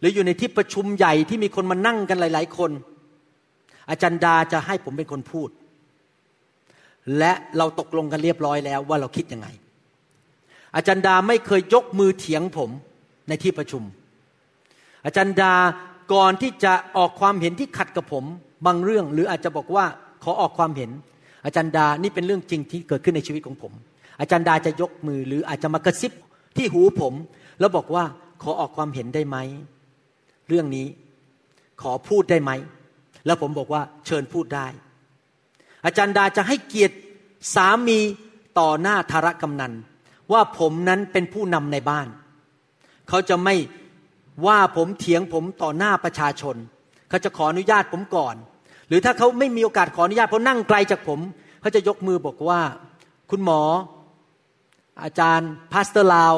Speaker 2: หรืออยู่ในที่ประชุมใหญ่ที่มีคนมานั่งกันหลาย ๆ คน อาจารย์ดาจะให้ผมเป็นคนพูด และเราตกลงกันเรียบร้อยแล้วว่าเราคิดยังไง อาจารย์ดาไม่เคยยกมือเถียงผมในที่ประชุม อาจารย์ดาก่อนที่จะออกความเห็นที่ขัดกับผม บางเรื่องหรืออาจจะบอกว่าขอออกความเห็น อาจารย์ดานี่เป็นเรื่องจริงที่เกิดขึ้นในชีวิตของผม อาจารย์ดาจะยกมือหรืออาจจะมากระซิบที่หูผม แล้วบอกว่าขอออกความเห็นได้ไหมเรื่องนี้ขอพูดได้ไหม แล้วผมบอกว่าเชิญพูดได้ อาจารย์ดาจะให้เกียรติสามีต่อหน้าธารกำนัน ว่าผมนั้นเป็นผู้นำในบ้าน เขาจะไม่ว่าผมเถียงผมต่อหน้าประชาชน เขาจะขออนุญาตผมก่อน หรือถ้าเขาไม่มีโอกาสขออนุญาตเพราะนั่งไกลจากผม เขาจะยกมือบอกว่า คุณหมอ อาจารย์พาสเตอร์ลาว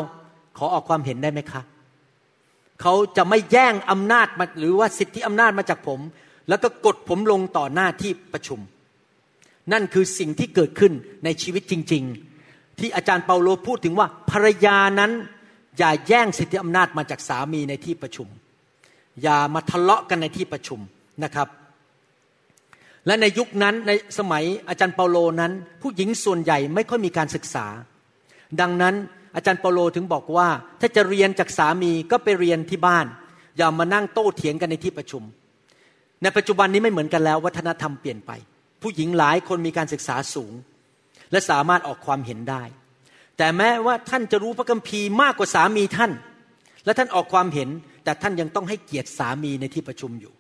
Speaker 2: ขอออกความเห็นได้ไหมคะเขาจะไม่แย่งอำนาจมาหรือว่าสิทธิอำนาจมาจากผม แล้วก็กดผมลงต่อหน้าที่ประชุม นั่นคือสิ่งที่เกิดขึ้นในชีวิตจริง ๆ ที่อาจารย์เปาโลพูดถึงว่าภรรยานั้นอย่าแย่งสิทธิอำนาจมาจากสามีในที่ประชุม อย่ามาทะเลาะกันในที่ประชุมนะครับ และในยุคนั้นในสมัยอาจารย์เปาโลนั้น ผู้หญิงส่วนใหญ่ไม่ค่อยมีการศึกษา ดังนั้นอาจารย์เปาโลถึงบอกว่า ถ้าจะเรียนจากสามีก็ไปเรียนที่บ้าน อย่ามานั่งโต้เถียงกันในที่ประชุม ในปัจจุบันนี้ไม่เหมือนกันแล้ว วัฒนธรรมเปลี่ยนไป ผู้หญิงหลายคนมีการศึกษาสูง และสามารถออกความเห็นได้ แต่แม้ว่าท่านจะรู้พระคัมภีร์มากกว่าสามีท่าน และท่านออกความเห็น แต่ท่านยังต้องให้เกียรติสามีในที่ประชุมอยู่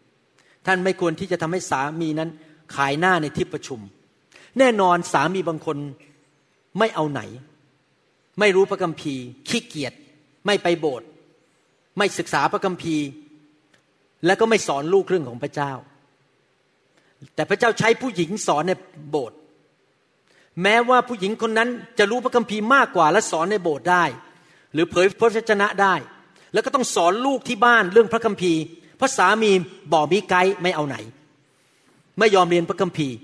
Speaker 2: ท่านไม่ควรที่จะทำให้สามีนั้นขายหน้าในที่ประชุม แน่นอนสามีบางคนไม่เอาไหน ไม่รู้พระคัมภีร์ ขี้เกียจไม่ไปโบสถ์ไม่ศึกษาพระคัมภีร์ และก็ไม่สอนลูกเรื่องของพระเจ้า แต่พระเจ้าใช้ผู้หญิงสอนในโบสถ์ แม้ว่าผู้หญิงคนนั้นจะรู้พระคัมภีร์มากกว่าและสอนในโบสถ์ได้ หรือเผยพระวจนะได้ แล้วก็ต้องสอนลูกที่บ้านเรื่องพระคัมภีร์เพราะสามีบอกมีไกด์ไม่เอาไหน ไม่ยอมเรียนพระคัมภีร์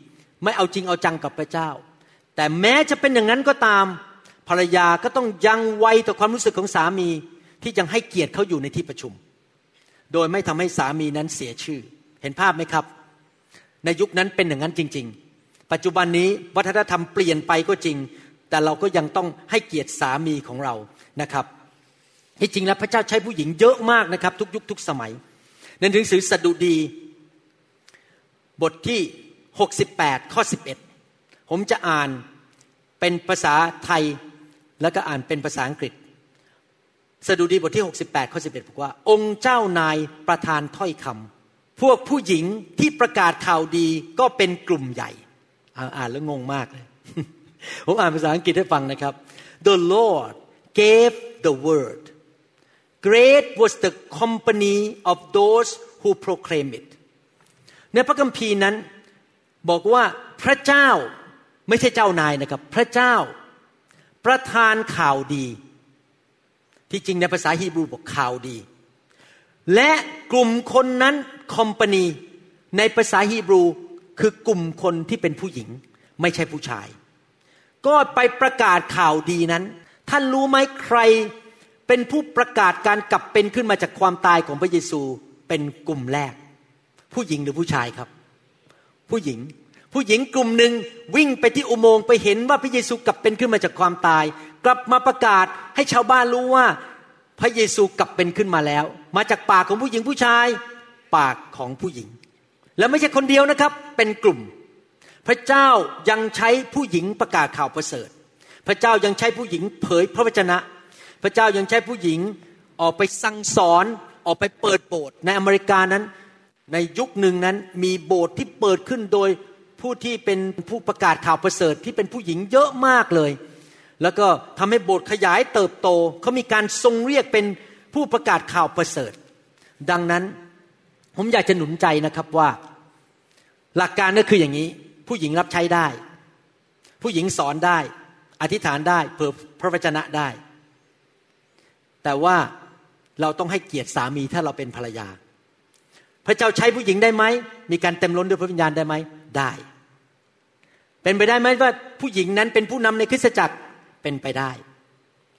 Speaker 2: ไม่เอาจริงเอาจังกับพระเจ้า แต่แม้จะเป็นอย่างนั้นก็ตามภรรยาก็ต้องยังไวต่อความรู้สึกของสามีที่ยังให้เกียรติเขาอยู่ในที่ประชุม โดยไม่ทำให้สามีนั้นเสียชื่อ เห็นภาพไหมครับ ในยุคนั้นเป็นอย่างนั้นจริง ๆ ปัจจุบันนี้วัฒนธรรมเปลี่ยนไปก็จริง แต่เราก็ยังต้องให้เกียรติสามีของเรานะครับที่จริงแล้วพระเจ้าใช้ผู้หญิงเยอะมากนะครับ ทุกยุคทุกสมัย ในหนังสือสดุดี บทที่ 68 ข้อ 11 ผมจะอ่านเป็นภาษาไทยแล้วก็อ่านเป็นภาษาอังกฤษ สดุดีบทที่ 68 ข้อ 11บอกว่า องค์เจ้านายประทานถ้อยคำพวกผู้หญิงที่ประกาศข่าวดีก็เป็นกลุ่มใหญ่ อ่านแล้วงงมากเลย ผมอ่านภาษาอังกฤษให้ฟังนะครับ The Lord gave the word great was the company of those who proclaim it ในพระคัมภีร์นั้นบอกว่าพระเจ้าไม่ใช่เจ้านายนะครับ พระเจ้าประทานข่าวดี ที่จริงในภาษาฮีบรูบอกข่าวดี และกลุ่มคนนั้นคอมพานีในภาษาฮีบรู คือกลุ่มคนที่เป็นผู้หญิง ไม่ใช่ผู้ชาย ก็ไปประกาศข่าวดีนั้น ท่านรู้ไหมใครเป็นผู้ประกาศการกลับเป็นขึ้นมาจากความตายของพระเยซูเป็นกลุ่มแรก ผู้หญิงหรือผู้ชายครับ ผู้หญิงผู้หญิงกลุ่มหนึ่งวิ่งไปที่อุโมงค์ไปเห็นว่าพระเยซูกลับเป็นขึ้นมาจากความตาย กลับมาประกาศให้ชาวบ้านรู้ว่าพระเยซูกลับเป็นขึ้นมาแล้ว มาจากปากของผู้หญิงผู้ชาย ปากของผู้หญิง แล้วไม่ใช่คนเดียวนะครับ เป็นกลุ่ม พระเจ้ายังใช้ผู้หญิงประกาศข่าวประเสริฐ พระเจ้ายังใช้ผู้หญิงเผยพระวจนะ พระเจ้ายังใช้ผู้หญิงออกไปสั่งสอนออกไปเปิดโบสถ์ในอเมริกานั้น ในยุคหนึ่งนั้นมีโบสถ์ที่เปิดขึ้นโดยผู้ที่เป็นผู้ประกาศข่าวประเสริฐที่เป็นผู้หญิงเยอะมากเลย แล้วก็ทำให้โบสถ์ขยายเติบโตเขามีการทรงเรียกเป็นผู้ประกาศข่าวประเสริฐ ดังนั้น ผมอยากจะหนุนใจนะครับว่า หลักการก็คืออย่างนี้ ผู้หญิงรับใช้ได้ ผู้หญิงสอนได้ อธิษฐานได้เผื่อพระวจนะได้ แต่ว่าเราต้องให้เกียรติสามีถ้าเราเป็นภรรยา พระเจ้าใช้ผู้หญิงได้ไหมมีการเต็มล้นด้วยพระวิญญาณได้ไหมได้ เป็นไปได้ไหมว่าผู้หญิงนั้นเป็นผู้นำในคริสตจักรเป็นไปได้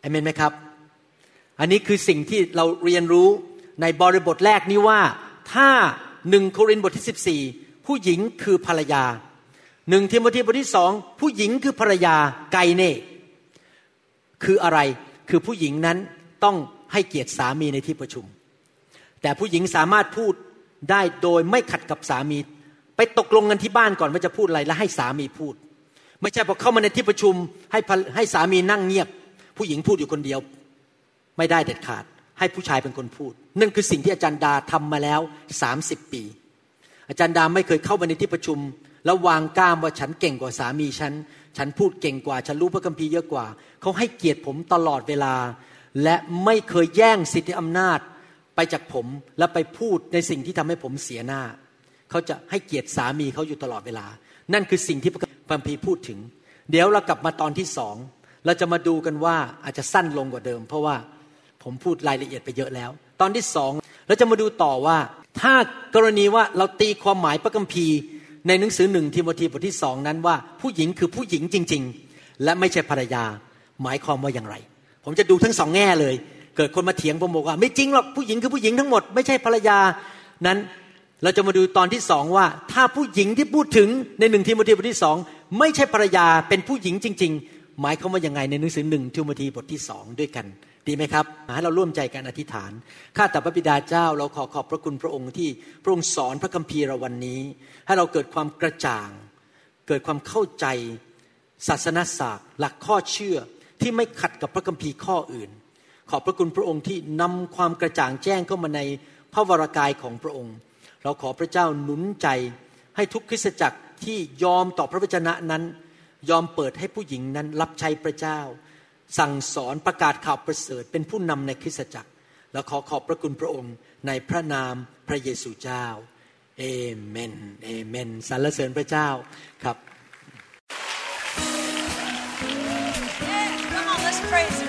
Speaker 2: อเมนไหมครับ อันนี้คือสิ่งที่เราเรียนรู้ในบริบทแรกนี้ว่า ถ้าหนึ่งโครินธ์บทที่ 14 ผู้หญิงคือภรรยาหนึ่งทิโมธีบทที่สองผู้หญิงคือภรรยาไกเน่คืออะไรคือผู้หญิงนั้นต้องให้เกียรติสามีในที่ประชุม แต่ผู้หญิงสามารถพูดได้โดยไม่ขัดกับสามี ไปตกลงกันที่บ้านก่อนว่าจะพูดอะไรแล้วให้สามีพูด ไม่ใช่พอเข้ามาในที่ประชุมให้ให้สามีนั่งเงียบ ผู้หญิงพูดอยู่คนเดียว ไม่ได้เด็ดขาด ให้ผู้ชายเป็นคนพูด นั่นคือสิ่งที่อาจารย์ดาทำมาแล้วสามสิบปี อาจารย์ดาไม่เคยเข้ามาในที่ประชุม แล้ววางก้ามว่าฉันเก่งกว่าสามีฉัน ฉันพูดเก่งกว่า ฉันรู้พระคัมภีร์เยอะกว่า เขาให้เกียรติผมตลอดเวลา และไม่เคยแย่งสิทธิอำนาจไปจากผมและไปพูดในสิ่งที่ทำให้ผมเสียหน้า เขาจะให้เกียรติสามีเขาอยู่ตลอดเวลา นั่นคือสิ่งที่พระคัมภีร์พูดถึง เดี๋ยวเรากลับมาตอนที่สองเราจะมาดูกันว่าอาจจะสั้นลงกว่าเดิม เพราะว่า ผมพูดรายละเอียดไปเยอะแล้ว ตอนที่สองเราจะมาดูต่อว่า ถ้ากรณีว่าเราตีความหมายพระคัมภีร์ ในหนังสือหนึ่งทิโมธีบทที่สองนั้นว่า ผู้หญิงคือผู้หญิงจริง ๆ และไม่ใช่ภรรยา หมายความว่าอย่างไร ผมจะดูทั้งสองแง่เลย เกิดคนมาเถียงผมบอกว่า ไม่จริงหรอกผู้หญิงคือผู้หญิงทั้งหมดไม่ใช่ภรรยานั้นเราจะมาดูตอนที่สองว่า ถ้าผู้หญิงที่พูดถึงในหนึ่งทิโมธีบทที่สองไม่ใช่ภรรยาเป็นผู้หญิงจริง ๆ หมายความว่าอยังไงในหนังสือหนึ่งทิโมธีบทที่สองด้วยกัน ดีไหมครับให้เราร่วมใจกันอธิษฐาน ข้าแต่พระบิดาเจ้า เราขอขอบพระคุณพระองค์ที่พระองค์สอนพระคัมภีร์เราวันนี้ ให้เราเกิดความกระจ่าง เกิดความเข้าใจ ศาสนาศาสตร์ หลักข้อเชื่อที่ไม่ขัดกับพระคัมภีร์ข้ออื่น ขอบพระคุณพระองค์ที่นำความกระจ่างแจ้งเข้ามาในพระวรากายของพระองค์ เราขอพระเจ้าหนุนใจ ให้ทุกคริสตจักรที่ยอมต่อพระวจนะนั้น ยอมเปิดให้ผู้หญิงนั้นรับใช้พระเจ้า สั่งสอนประกาศข่าวประเสริฐเป็นผู้นำในคริสตจักร และขอขอบพระคุณพระองค์ในพระนามพระเยซูเจ้าเอเมนเอเมนสรรเสริญพระเจ้าครับ
Speaker 3: Come on, let's praise Him